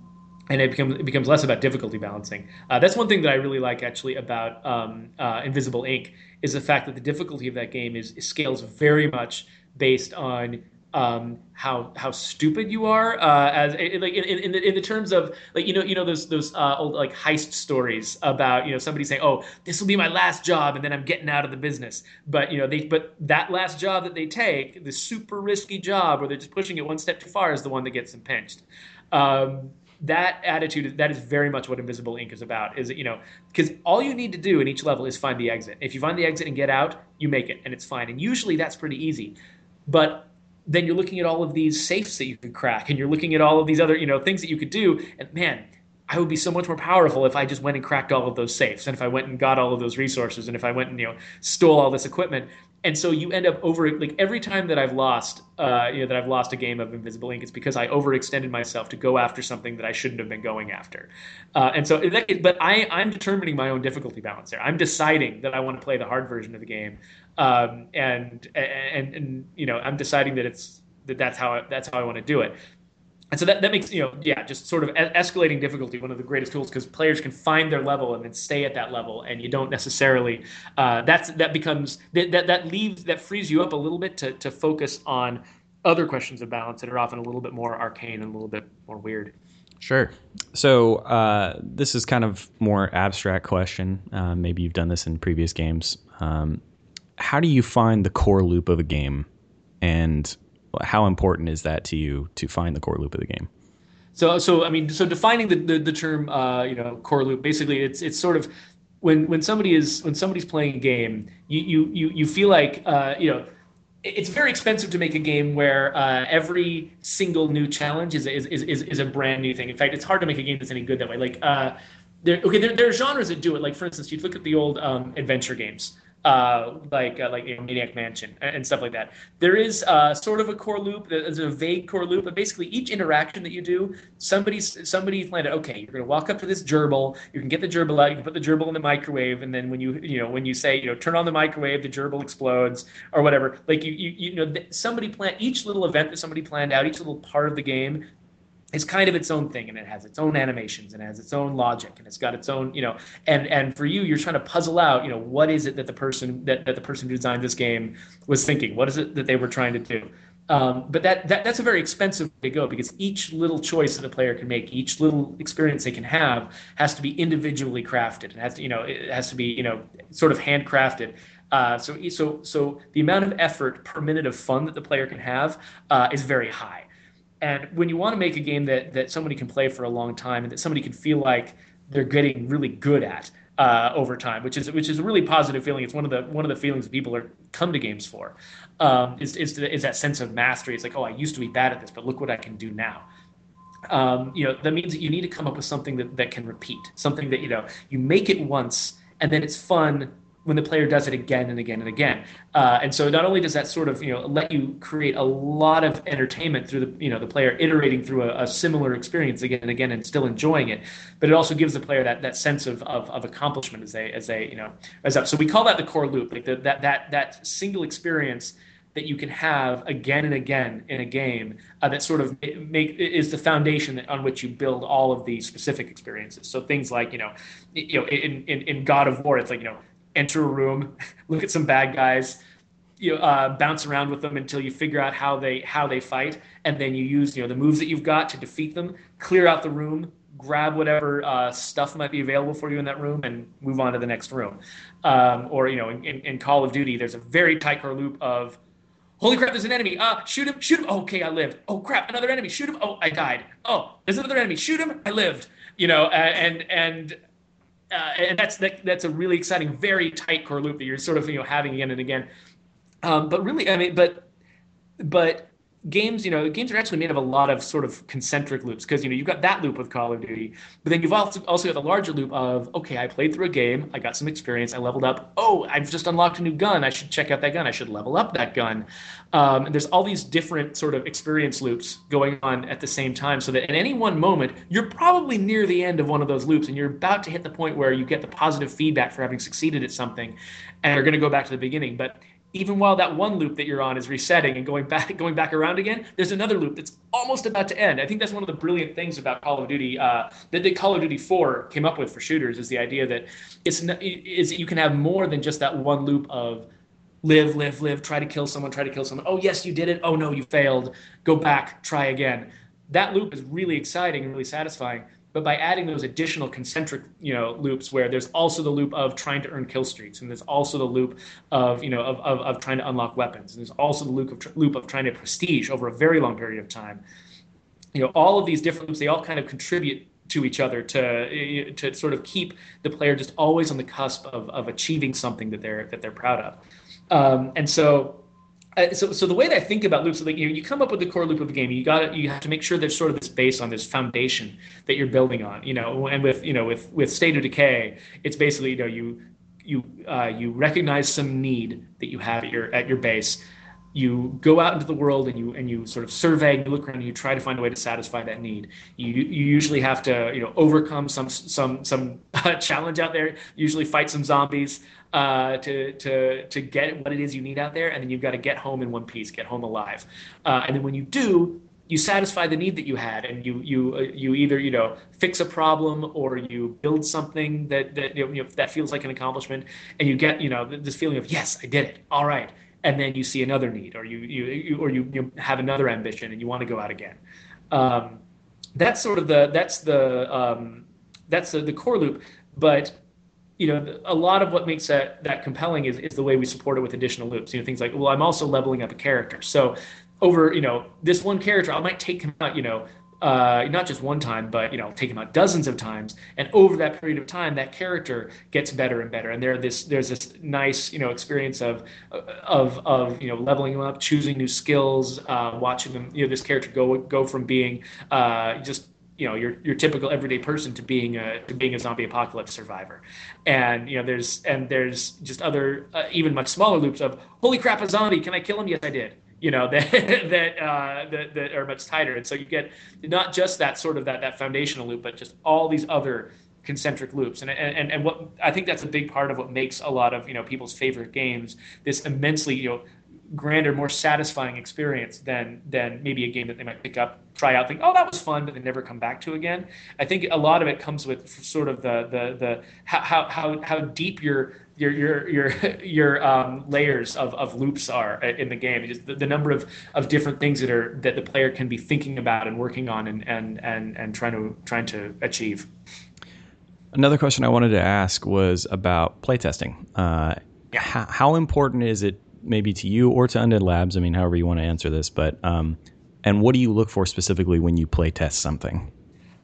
and it becomes it becomes less about difficulty balancing. Uh, that's one thing that I really like actually about um, uh, Invisible, Inc is the fact that the difficulty of that game is scales very much based on um, how how stupid you are uh, as like in, in, the, in the terms of like you know you know those those uh, old like heist stories about you know somebody saying oh this will be my last job and then I'm getting out of the business. But you know they but that last job that they take the super risky job where they're just pushing it one step too far is the one that gets them pinched. Um, that attitude that is very much what Invisible Inc is about is you know because all you need to do in each level is find the exit. If you find the exit and get out you make it and it's fine. And usually that's pretty easy. But then you're looking at all of these safes that you could crack and you're looking at all of these other you know things that you could do and man i would be so much more powerful if i just went and cracked all of those safes and if i went and got all of those resources and if i went and you know stole all this equipment and so you end up over like every time that I've lost, uh, you know, that I've lost a game of Invisible Inc, it's because I overextended myself to go after something that I shouldn't have been going after. Uh, and so, that, but I, I'm determining my own difficulty balance there. I'm deciding that I want to play the hard version of the game, um, and, and and you know, I'm deciding that it's that that's how I, that's how I want to do it and so that, that makes you know yeah just sort of escalating difficulty one of the greatest tools because players can find their level and then stay at that level and you don't necessarily uh, that's that becomes that, that that leaves that frees you up a little bit to, to focus on other questions of balance that are often a little bit more arcane and a little bit more weird Sure. So uh, this is kind of more abstract question. Uh, maybe you've done this in previous games. Um, how do you find the core loop of a game, and how important is that to you to find the core loop of the game? So, so I mean, so defining the the, the term, uh, you know, core loop. Basically, it's it's sort of when when somebody is when somebody's playing a game, you you you you feel like uh, you know. It's very expensive to make a game where uh, every single new challenge is, is, is, is a brand new thing. In fact, it's hard to make a game that's any good that way. Like, uh, there, okay, there, there are genres that do it. Like, for instance, you look at the old um, adventure games uh, like uh, like you know, Maniac Mansion and stuff like that. There is uh, sort of a core loop. There's a vague core loop, but basically each interaction that you do, somebody's somebody planned. Okay, you're to walk up to this gerbil. You can get the gerbil out. You can put the gerbil in the microwave, and then when you you know when you say you know turn on the microwave, the gerbil explodes or whatever. Like you you you know somebody planned each little event that somebody planned out, each little part of the game is kind of its own thing and it has its own animations and it has its own logic and it's got its own you know and and for you you're trying to puzzle out you know what is it that the person that, that the person who designed this game was thinking? What is it that they were trying to do? Um, but that, that that's a very expensive way to go because each little choice that a player can make each little experience they can have has to be individually crafted. It has to you know it has to be you know sort of handcrafted. Uh, so so so the amount of effort per minute of fun that the player can have uh, is very high and when you want to make a game that that somebody can play for a long time and that somebody can feel like they're getting really good at uh, over time, which is which is a really positive feeling. It's one of the one of the feelings that people are come to games for. Um, is, is is that sense of mastery? It's like, oh, I used to be bad at this, but look what I can do now. Um, you know, that means that you need to come up with something that, that can repeat, something that you know you make it once and then it's fun when the player does it again and again and again. Uh, and so not only does that sort of you know let you create a lot of entertainment through the you know the player iterating through a, a, similar experience again and again and still enjoying it, but it also gives the player that that sense of of, of accomplishment as they as they you know as up. So we call that the core loop, like the, that that that single experience that you can have again and again in a game uh, that sort of make is the foundation on which you build all of these specific experiences. So things like you know, you know, in, in, in God of War, it's like you know, enter a room, look at some bad guys, you uh, bounce around with them until you figure out how they how they fight, and then you use you know the moves that you've got to defeat them. Clear out the room, grab whatever uh, stuff might be available for you in that room, and move on to the next room. Um, or you know, in, in, Call of Duty, there's a very tight loop of Holy crap, there's an enemy. Uh, shoot him, shoot him. Oh, okay, I lived. Oh crap, another enemy. Shoot him. Oh, I died. Oh, there's another enemy. Shoot him. I lived. You know, and and uh, and that's that, that's a really exciting, very tight core loop that you're sort of you know having again and again. Um, but really, I mean, but but games, you know, games are actually made of a lot of sort of concentric loops because you know you've got that loop with Call of Duty, but then you've also also got the larger loop of okay, I played through a game, I got some experience, I leveled up. Oh, I've just unlocked a new gun. I should check out that gun. I should level up that gun. Um, and there's all these different sort of experience loops going on at the same time, so that at any one moment you're probably near the end of one of those loops, and you're about to hit the point where you get the positive feedback for having succeeded at something, and are going to go back to the beginning. But even while that one loop that you're on is resetting and going back going back around again there's another loop that's almost about to end. I think that's one of the brilliant things about call of duty uh, that the call of duty 4 came up with for shooters is the idea that it's is you can have more than just that one loop of live live live try to kill someone try to kill someone. Oh yes you did it. Oh no you failed. Go back try again. That loop is really exciting and really satisfying but by adding those additional concentric you know loops where there's also the loop of trying to earn kill streaks and there's also the loop of you know of, of, of trying to unlock weapons and there's also the loop of, loop of trying to prestige over a very long period of time. You know all of these different loops they all kind of contribute to each other to to sort of keep the player just always on the cusp of, of achieving something that they're that they're proud of. Um, and so uh, so, so the way that I think about loops, like you, you come up with the core loop of the game, you got you have to make sure there's sort of this base on this foundation that you're building on, you know. And with you know with with state of decay, it's basically you know you you uh, you recognize some need that you have at your at your base. You go out into the world and you and you sort of survey and you look around and you try to find a way to satisfy that need. You you usually have to you know overcome some some some challenge out there. Usually fight some zombies uh, to to to get what it is you need out there, and then you've got to get home in one piece, get home alive, uh, and then when you do, you satisfy the need that you had, and you you uh, you either you know fix a problem or you build something that that you know, that feels like an accomplishment, and you get you know this feeling of yes, I did it, all right, and then you see another need, or you you, you or you, you have another ambition, and you want to go out again. Um, that's sort of the that's the um, that's the, the core loop, but you know, a lot of what makes that that compelling is, is the way we support it with additional loops. You know, things like, well, I'm also leveling up a character. So over, you know, this one character, I might take him out, you know, uh, not just one time, but you know, take him out dozens of times, and over that period of time, that character gets better and better. And there, this there's this nice you know experience of of of you know leveling him up, choosing new skills, uh, watching them you know this character go go from being uh, just you know your your typical everyday person to being a to being a zombie apocalypse survivor. And you know there's and there's just other uh, even much smaller loops of holy crap a zombie. Can i kill him? Yes i did you know that that, uh, that that are much tighter and so you get not just that sort of that that foundational loop but just all these other concentric loops and, and and what i think that's a big part of what makes a lot of you know people's favorite games this immensely you know grander, more satisfying experience than than maybe a game that they might pick up, try out, think, oh, that was fun, but they never come back to again. I think a lot of it comes with sort of the the the how how how deep your your your your your um, layers of, of loops are in the game. Just the, the, number of, of different things that are that the player can be thinking about and working on and and and, and trying to trying to achieve. Another question I wanted to ask was about playtesting. Uh, yeah. how, how important is it maybe to you or to Undead Labs. I mean, however you want to answer this, but um, and what do you look for specifically when you play test something?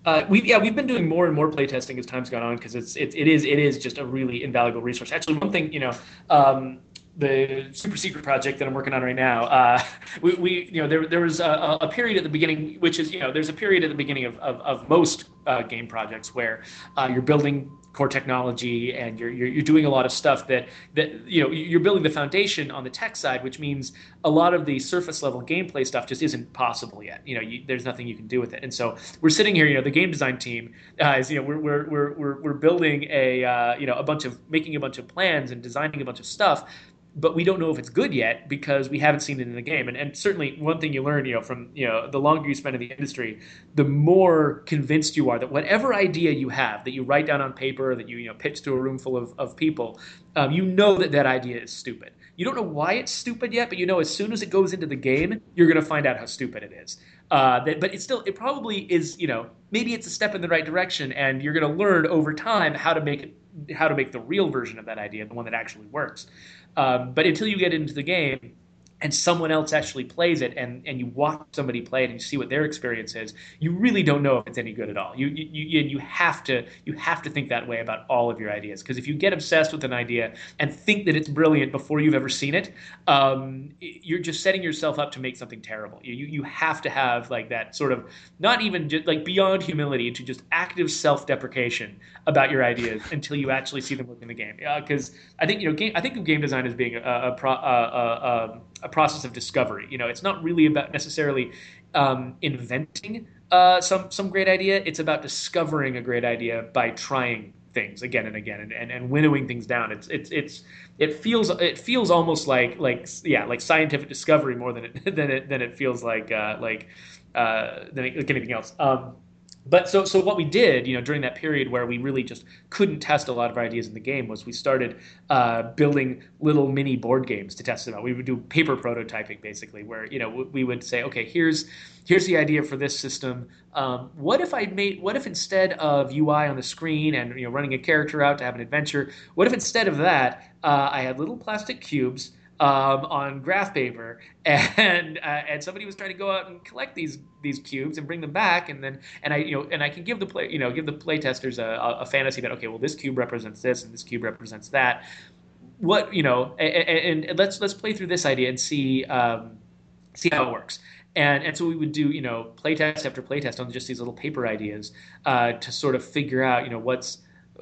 Uh, we yeah we've been doing more and more play testing as time's gone on because it's it, it is it is just a really invaluable resource. Actually, one thing you know. Um, the super secret project that I'm working on right now, uh, we, we, you know, there, there was a, a, period at the beginning, which is, you know, there's a period at the beginning of, of, of most uh, game projects where uh, you're building core technology and you're, you're, you're doing a lot of stuff that that you know you're building the foundation on the tech side which means a lot of the surface level gameplay stuff just isn't possible yet. You know you, there's nothing you can do with it. And so we're sitting here you know the game design team uh, is you know we're we're we're we're, we're building a uh, you know a bunch of making a bunch of plans and designing a bunch of stuff but we don't know if it's good yet because we haven't seen it in the game. And, and certainly, one thing you learn, you know, from you know the longer you spend in the industry, the more convinced you are that whatever idea you have that you write down on paper, that you you know pitch to a room full of, of people, um, you know that that idea is stupid. You don't know why it's stupid yet, but you know as soon as it goes into the game, you're going to find out how stupid it is. Uh, that, but it still, it probably is, you know, maybe it's a step in the right direction, and you're going to learn over time how to make it, how to make the real version of that idea, the one that actually works. Um, but until you get into the game, and someone else actually plays it and, and you watch somebody play it and you see what their experience is, you really don't know if it's any good at all. You you, you you have to you have to think that way about all of your ideas because if you get obsessed with an idea and think that it's brilliant before you've ever seen it, um, you're just setting yourself up to make something terrible. You, you have to have like that sort of not even just like beyond humility to just active self-deprecation about your ideas until you actually see them work in the game. Because uh, I think you know game, I think of game design as being a, a, a, a a process of discovery. You know, it's not really about necessarily um, inventing uh, some some great idea. It's about discovering a great idea by trying things again and again and, and, and winnowing things down. It's it's it's it feels it feels almost like like yeah like scientific discovery more than it than it than it feels like uh, like uh, than like anything else. Um, but so so what we did you know during that period where we really just couldn't test a lot of ideas in the game was we started uh, building little mini board games to test them out. We would do paper prototyping basically where you know we would say okay here's here's the idea for this system. Um, what if i made what if instead of ui on the screen and you know running a character out to have an adventure what if instead of that uh, i had little plastic cubes um, on graph paper, and uh, and somebody was trying to go out and collect these these cubes and bring them back, and then and I you know and I can give the play you know give the play testers a, a fantasy that okay well this cube represents this and this cube represents that. What you know, and, and let's let's play through this idea and see um, see how it works. And, and so we would do you know playtest after playtest on just these little paper ideas uh, to sort of figure out you know what's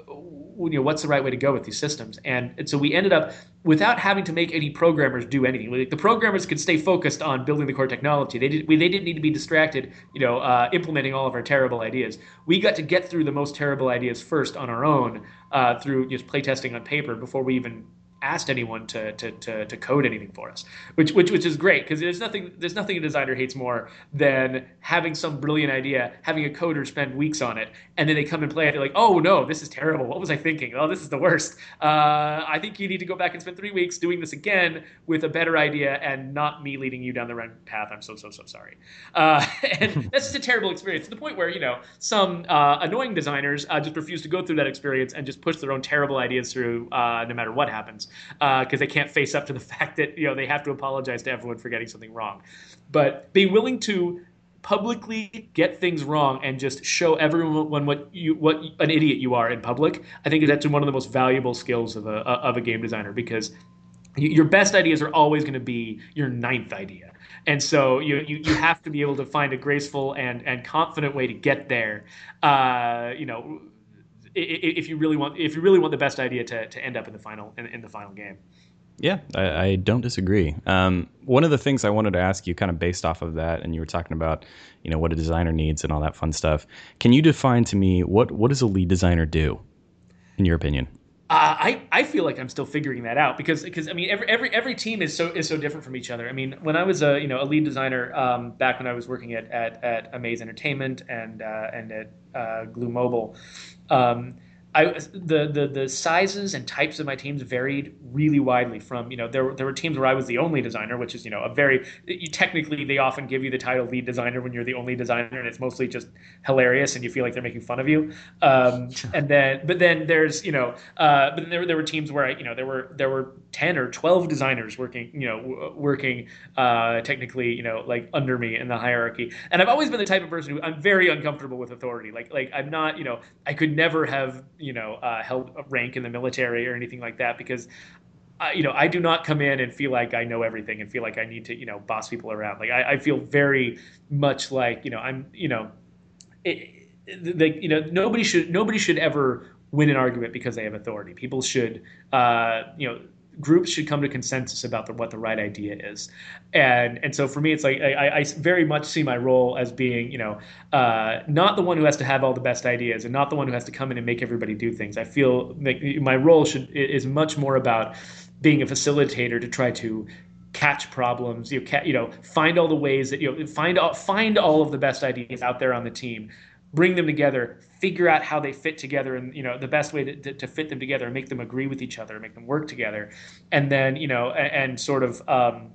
you know what's the right way to go with these systems? And, and so we ended up without having to make any programmers do anything like the programmers could stay focused on building the core technology. They, did, we, they didn't need to be distracted you know uh, implementing all of our terrible ideas. We got to get through the most terrible ideas first on our own uh, through just playtesting on paper before we even asked anyone to, to, to, to code anything for us, which which which is great because there's nothing there's nothing a designer hates more than having some brilliant idea, having a coder spend weeks on it, and then they come and play it. They're like, oh no, this is terrible. What was I thinking? Oh, this is the worst. Uh, I think you need to go back and spend three weeks doing this again with a better idea and not me leading you down the wrong path. I'm so so so sorry. Uh, and that's just a terrible experience to the point where you know some uh, annoying designers uh, just refuse to go through that experience and just push their own terrible ideas through uh, no matter what happens because uh, they can't face up to the fact that you know they have to apologize to everyone for getting something wrong. But be willing to publicly get things wrong and just show everyone what you what an idiot you are in public, I think actually one of the most valuable skills of a of a game designer because your best ideas are always going to be your ninth idea and so you, you you have to be able to find a graceful and and confident way to get there uh, you know if you really want if you really want the best idea to, to end up in the final in, in the final game yeah, I, I don't disagree. Um, one of the things I wanted to ask you, kind of based off of that, and you were talking about, you know, what a designer needs and all that fun stuff. Can you define to me what what does a lead designer do, in your opinion? Uh, I, I feel like I'm still figuring that out because because I mean every every every team is so is so different from each other. I mean when I was a you know a lead designer um, back when I was working at at, at Amaze Entertainment and uh, and at uh, Glu Mobile, um, I the, the the sizes and types of my teams varied really widely from you know there there were teams where I was the only designer which is you know a very you, technically they often give you the title lead designer when you're the only designer and it's mostly just hilarious and you feel like they're making fun of you. Um, and then but then there's you know uh, but then there, there were teams where I you know there were there were 10 or 12 designers working you know working uh, technically you know like under me in the hierarchy. And I've always been the type of person who I'm very uncomfortable with authority. Like like I'm not you know I could never have you know uh, held rank in the military or anything like that because uh, you know I do not come in and feel like I know everything and feel like I need to you know boss people around. Like I, I feel very much like you know I'm you know the, you know nobody should nobody should ever win an argument because they have authority. People should uh, you know groups should come to consensus about the, what the right idea is. And and so for me it's like I, I very much see my role as being you know uh, not the one who has to have all the best ideas and not the one who has to come in and make everybody do things. I feel like my role should is much more about being a facilitator to try to catch problems you know, you know find all the ways that you know find all, find all of the best ideas out there on the team bring them together, figure out how they fit together, and you know the best way to, to, to fit them together, and make them agree with each other, make them work together, and then you know and, and sort of. Um,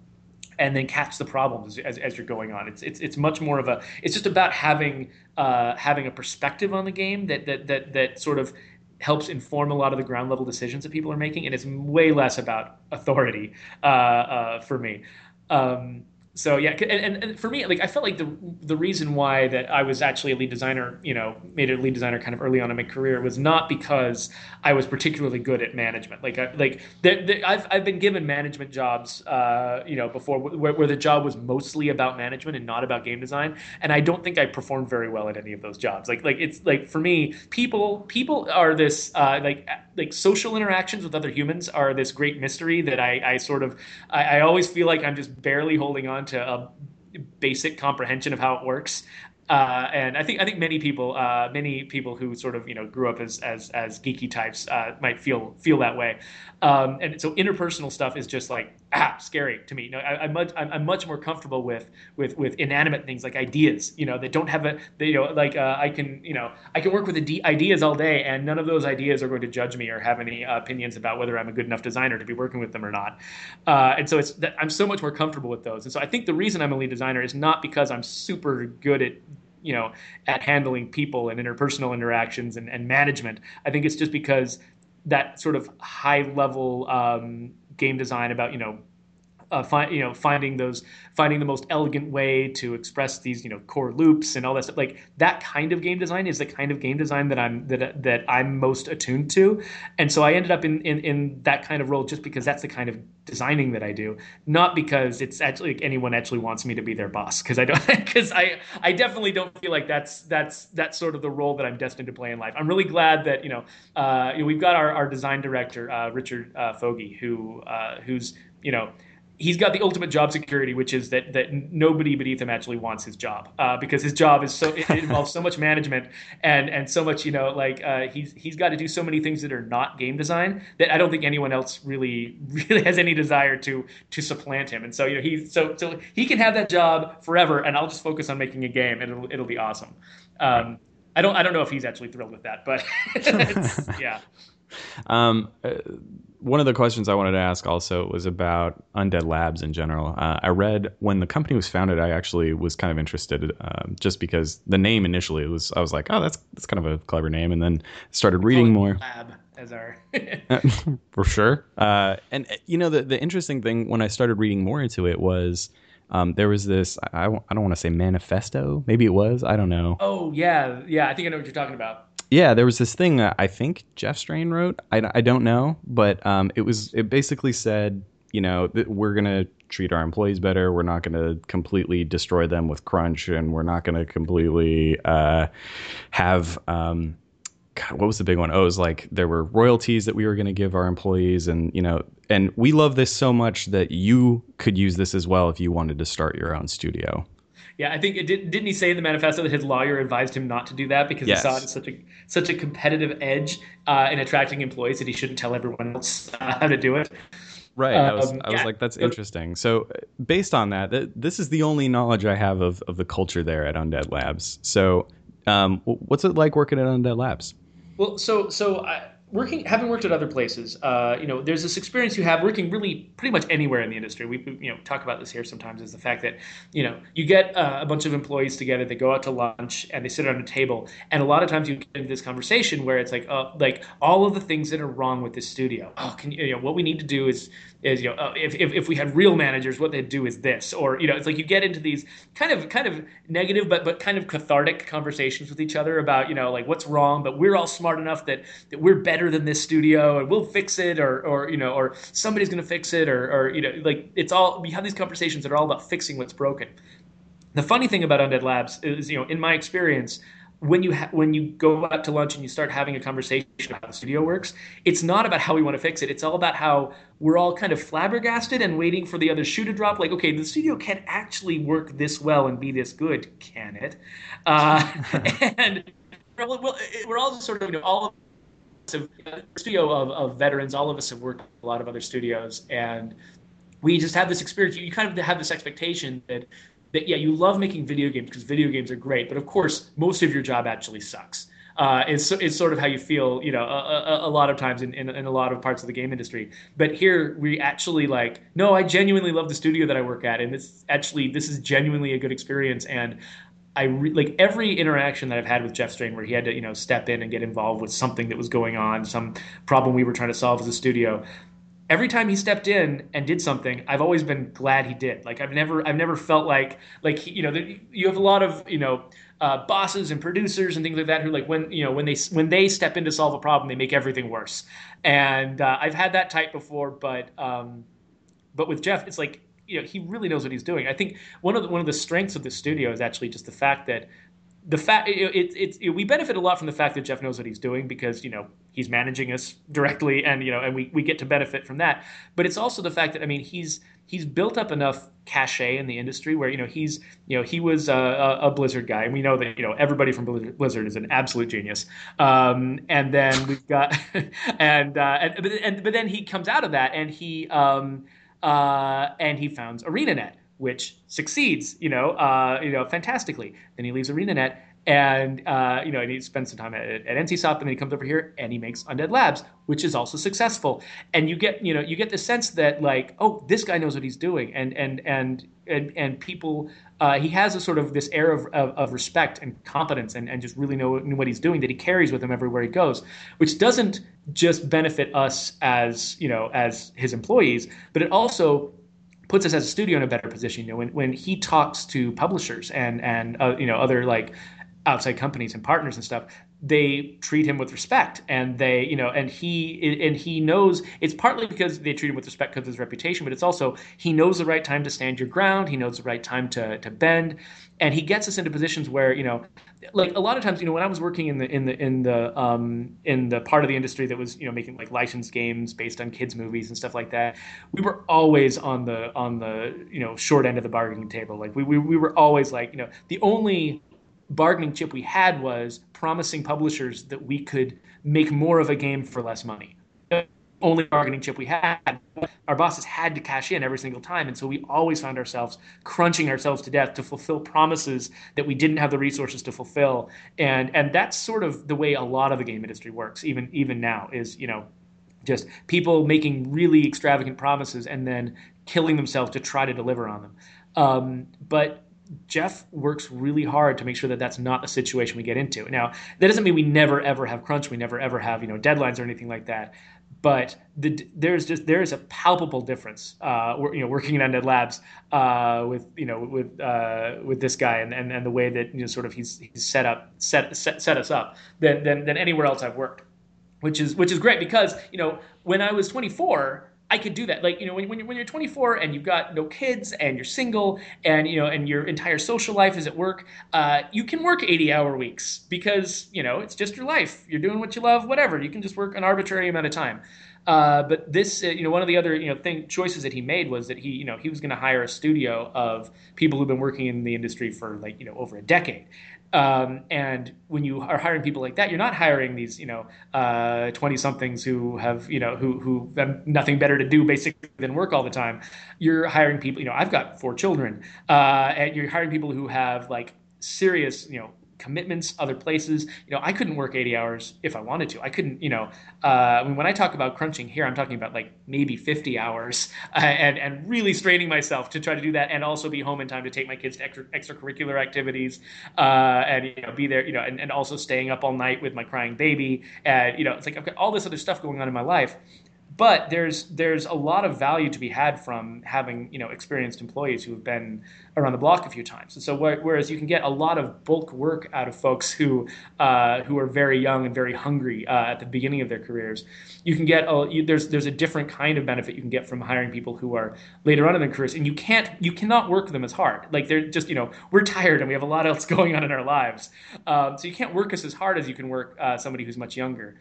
and then catch the problems as, as, you're going on. It's, it's it's much more of a. It's just about having uh, having a perspective on the game that that that that sort of helps inform a lot of the ground level decisions that people are making, and it's way less about authority uh, uh, for me. Um, so yeah, and, and, for me, like I felt like the the reason why that I was actually a lead designer, you know, made a lead designer kind of early on in my career was not because I was particularly good at management. Like I, like the, the, I've I've been given management jobs, uh, you know, before where, where, the job was mostly about management and not about game design, and I don't think I performed very well at any of those jobs. Like like it's like for me, people people are this uh, like like social interactions with other humans are this great mystery that I I sort of I, I always feel like I'm just barely holding on to a basic comprehension of how it works. Uh, and I think I think many people, uh, many people who sort of you know grew up as as, as geeky types uh, might feel feel that way. Um, and so interpersonal stuff is just like ah scary to me. Know, I, am much I'm, I'm, much more comfortable with with with inanimate things like ideas. You know, that don't have a they, you know like uh, I can you know I can work with ideas all day, and none of those ideas are going to judge me or have any opinions about whether I'm a good enough designer to be working with them or not. Uh, and so it's that I'm so much more comfortable with those. And so I think the reason I'm a lead designer is not because I'm super good at you know at handling people and interpersonal interactions and, and management i think it's just because that sort of high level um, game design about you know uh, you know finding those finding the most elegant way to express these you know core loops and all that stuff. Like that kind of game design is the kind of game design that i'm that that i'm most attuned to. And so i ended up in in, in that kind of role just because that's the kind of designing that i do not because it's actually like anyone actually wants me to be their boss. Because i don't because i i definitely don't feel like that's that's that's sort of the role that i'm destined to play in life. I'm really glad that you know, uh, you know we've got our, our design director uh, richard uh, Foge who uh, who's you know he's got the ultimate job security, which is that that nobody beneath him actually wants his job uh, because his job is so it, involves so much management and and so much you know like uh, he's he's got to do so many things that are not game design that I don't think anyone else really really has any desire to to supplant him. And so you know he so so he can have that job forever, and I'll just focus on making a game, and it'll it'll be awesome. Um, I don't I don't know if he's actually thrilled with that, but yeah. Um, uh, one of the questions I wanted to ask also was about Undead Labs in general. Uh, I read when the company was founded, I actually was kind of interested, uh, just because the name initially was, I was like, oh, that's that's kind of a clever name, and then started reading more. Lab as our for sure. Uh, and you know, the the interesting thing when I started reading more into it was um, there was this I, I don't want to say manifesto maybe it was i don't know oh yeah yeah i think i know what you're talking about yeah there was this thing i think jeff strain wrote i, I don't know but um, it was it basically said you know that we're to treat our employees better we're not to completely destroy them with crunch and we're not to completely uh, have um, God, what was the big one? Oh, it was like there were royalties that we were going to give our employees, and you know, and we love this so much that you could use this as well if you wanted to start your own studio. Yeah, I think it did, didn't he say in the manifesto that his lawyer advised him not to do that because yes. he saw it as such a such a competitive edge uh, in attracting employees that he shouldn't tell everyone else uh, how to do it. Right. Um, I was, I was yeah. like, that's interesting. So, based on that, th- this is the only knowledge I have of, of the culture there at Undead Labs. So, um, what's it like working at Undead Labs? Well, so so I, working, having worked at other places, uh, you know, there's this experience you have working really pretty much anywhere in the industry. We, you know, talk about this here sometimes is the fact that, you know, you get uh, a bunch of employees together, they go out to lunch and they sit around a table, and a lot of times you get into this conversation where it's like, uh, like all of the things that are wrong with this studio. Oh, can you, you know, what we need to do is is you know uh, if, if, if we had real managers what they'd do is this. Or you know it's like you get into these kind of kind of negative but but kind of cathartic conversations with each other about you know like what's wrong but we're all smart enough that that we're better than this studio and we'll fix it or or you know or somebody's going to fix it or or you know like it's all we have these conversations that are all about fixing what's broken. The funny thing about undead labs is you know in my experience when you ha- when you go out to lunch and you start having a conversation about how the studio works, it's not about how we want to fix it. It's all about how we're all kind of flabbergasted and waiting for the other shoe to drop. Like, okay, the studio can actually work this well and be this good, can it? Uh, and we're all just sort of you know all of a studio of, of veterans. All of us have worked a lot of other studios, and we just have this experience. You kind of have this expectation that that yeah, you love making video games because video games are great, but of course, most of your job actually sucks. Uh, it's, it's sort of how you feel, you know, a, a, a lot of times in, in, in, a lot of parts of the game industry. But here we actually like, no, I genuinely love the studio that I work at, and it's actually this is genuinely a good experience. And I re- like every interaction that I've had with Jeff Strain, where he had to, you know, step in and get involved with something that was going on, some problem we were trying to solve as a studio every time he stepped in and did something, I've always been glad he did. Like I've never, I've never felt like, like you know, you have a lot of, you know, uh, bosses and producers and things like that who like when you know when they when they step in to solve a problem, they make everything worse. And uh, I've had that type before, but um, but with Jeff, it's like you know he really knows what he's doing. I think one of the, one of the strengths of the studio is actually just the fact that the fact it, it, it, we benefit a lot from the fact that Jeff knows what he's doing because you know he's managing us directly and you know and we, we get to benefit from that. But it's also the fact that I mean he's he's built up enough cachet in the industry where you know he's you know he was a, a Blizzard guy. And we know that you know everybody from Blizzard is an absolute genius. Um, and then we've got and, uh, and, but, and but then he comes out of that and he um, uh, and he founds ArenaNet which succeeds, you know, uh, you know, fantastically. Then he leaves ArenaNet, and uh, you know, and he spends some time at, at NCSoft, and then he comes over here and he makes Undead Labs, which is also successful. And you get, you know, you get the sense that like, oh, this guy knows what he's doing, and and and and and people, uh, he has a sort of this air of, of, of respect and competence, and, and just really know what he's doing that he carries with him everywhere he goes, which doesn't just benefit us as you know as his employees, but it also puts us as a studio in a better position. You know, when, when he talks to publishers and and uh, you know other like outside companies and partners and stuff, they treat him with respect and they you know and he and he knows it's partly because they treat him with respect because of his reputation but it's also he knows the right time to stand your ground he knows the right time to to bend and he gets us into positions where you know like a lot of times you know when i was working in the in the in the um in the part of the industry that was you know making like licensed games based on kids movies and stuff like that we were always on the on the you know short end of the bargaining table. Like we we, we were always like you know the only bargaining chip we had was promising publishers that we could make more of a game for less money. The Only bargaining chip we had. Our bosses had to cash in every single time. And so we always found ourselves crunching ourselves to death to fulfill promises that we didn't have the resources to fulfill. And and that's sort of the way a lot of the game industry works, even even now, is, you know, just people making really extravagant promises and then killing themselves to try to deliver on them. Um, but Jeff works really hard to make sure that that's not a situation we get into. Now, that doesn't mean we never ever have crunch, we never ever have, you know, deadlines or anything like that. but the, there's just there is a palpable difference. Uh, you know, working at Undead Labs uh, with you know with uh, with this guy and, and, and the way that you know sort of he's he's set up set set, set us up than, than than anywhere else I've worked, which is which is great because you know when I was 24 I could do that. Like, you know, when, when, you're, when you're 24 and you've got no kids and you're single and, you know, and your entire social life is at work, uh, you can work 80 hour weeks because, you know, it's just your life. You're doing what you love, whatever. You can just work an arbitrary amount of time. Uh, but this, uh, you know, one of the other, you know, thing choices that he made was that he, you know, he was going to hire a studio of people who've been working in the industry for like, you know, over a decade. Um, and when you are hiring people like that, you're not hiring these, you know, twenty uh, somethings who have, you know, who who have nothing better to do basically than work all the time. You're hiring people. You know, I've got four children, uh, and you're hiring people who have like serious, you know, commitments, other places. You know, I couldn't work 80 hours if I wanted to. I couldn't, you know, uh, I mean, when I talk about crunching here, I'm talking about like maybe 50 hours uh, and, and really straining myself to try to do that and also be home in time to take my kids to extra, extracurricular activities uh, and, you know, be there, you know, and, and also staying up all night with my crying baby. And, you know, it's like I've got all this other stuff going on in my life but there's there's a lot of value to be had from having you know experienced employees who have been around the block a few times. And so whereas you can get a lot of bulk work out of folks who uh, who are very young and very hungry uh, at the beginning of their careers, you can get a, you, there's there's a different kind of benefit you can get from hiring people who are later on in their careers, and you can't you cannot work them as hard. Like they're just you know we're tired and we have a lot else going on in our lives, um, so you can't work us as hard as you can work uh, somebody who's much younger,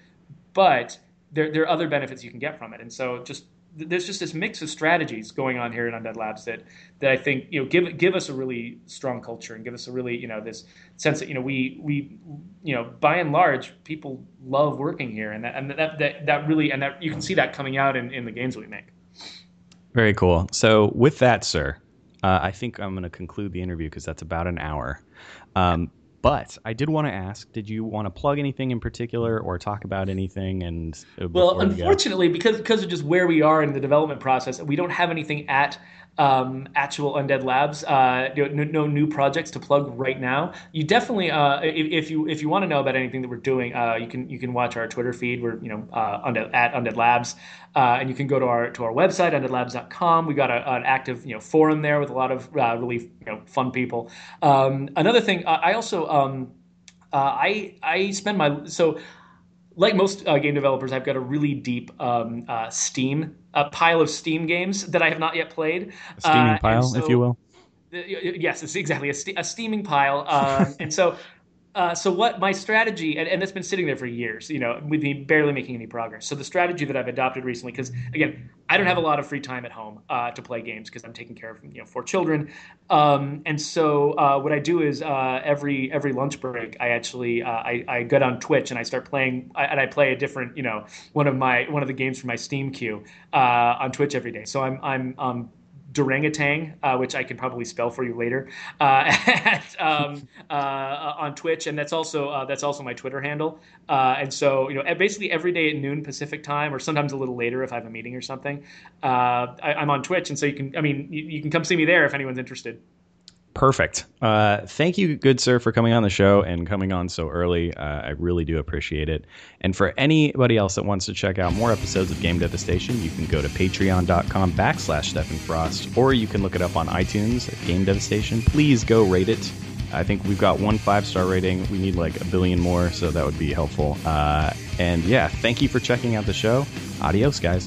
but there, there are other benefits you can get from it. And so just there's just this mix of strategies going on here in Undead Labs that that I think you know give give us a really strong culture and give us a really you know this sense that you know we we you know by and large people love working here and that and that that, that really and that you can see that coming out in, in the games we make. Very cool. So with that, sir, uh, I think I'm going to conclude the interview because that's about an hour. Um, but I did want to ask: Did you want to plug anything in particular, or talk about anything? And uh, well, unfortunately, because because of just where we are in the development process, we don't have anything at um, actual Undead Labs. Uh, no, no, new projects to plug right now. You definitely, uh, if, if, you if you want to know about anything that we're doing, uh, you can you can watch our Twitter feed. We're you know uh, Undead, at Undead Labs, uh, and you can go to our to our website undeadlabs.com. We got a, an active you know forum there with a lot of uh, really you know fun people. Um, another thing, I also um, I I spend my so like most uh, game developers, I've got a really deep um, uh, Steam a pile of Steam games that I have not yet played. A steaming uh, pile, so, if you will. Yes, it's exactly a, a steaming pile. Um, and so uh, so what my strategy, and, and it's been sitting there for years, you know, with me barely making any progress. So the strategy that I've adopted recently, because again, I don't have a lot of free time at home uh, to play games because I'm taking care of you know four children, um, and so uh, what I do is uh, every every lunch break, I actually uh, I, I down Twitch and I start playing, and I play a different you know one of my one of the games from my Steam queue on Twitch every day. So I'm I'm um, Durangatang, uh, which I can probably spell for you later, uh, at, um, uh, on Twitch, and that's also uh, that's also my Twitter handle. Uh, and so you know, basically every day at noon Pacific time, or sometimes a little later if I have a meeting or something, uh, I, am on Twitch, and so you can I mean you, you can come see me there if anyone's interested. Perfect. Uh, thank you, good sir, for coming on the show and coming on so early. Uh, I really do appreciate it. And for anybody else that wants to check out more episodes of Game Devastation, you can go to patreon.com backslash Stephen Frost, or you can look it up on iTunes at Game Devastation. Please go rate it. I think we've got one five star rating. We need like a billion more, so that would be helpful. Uh, and yeah, thank you for checking out the show. Adios, guys.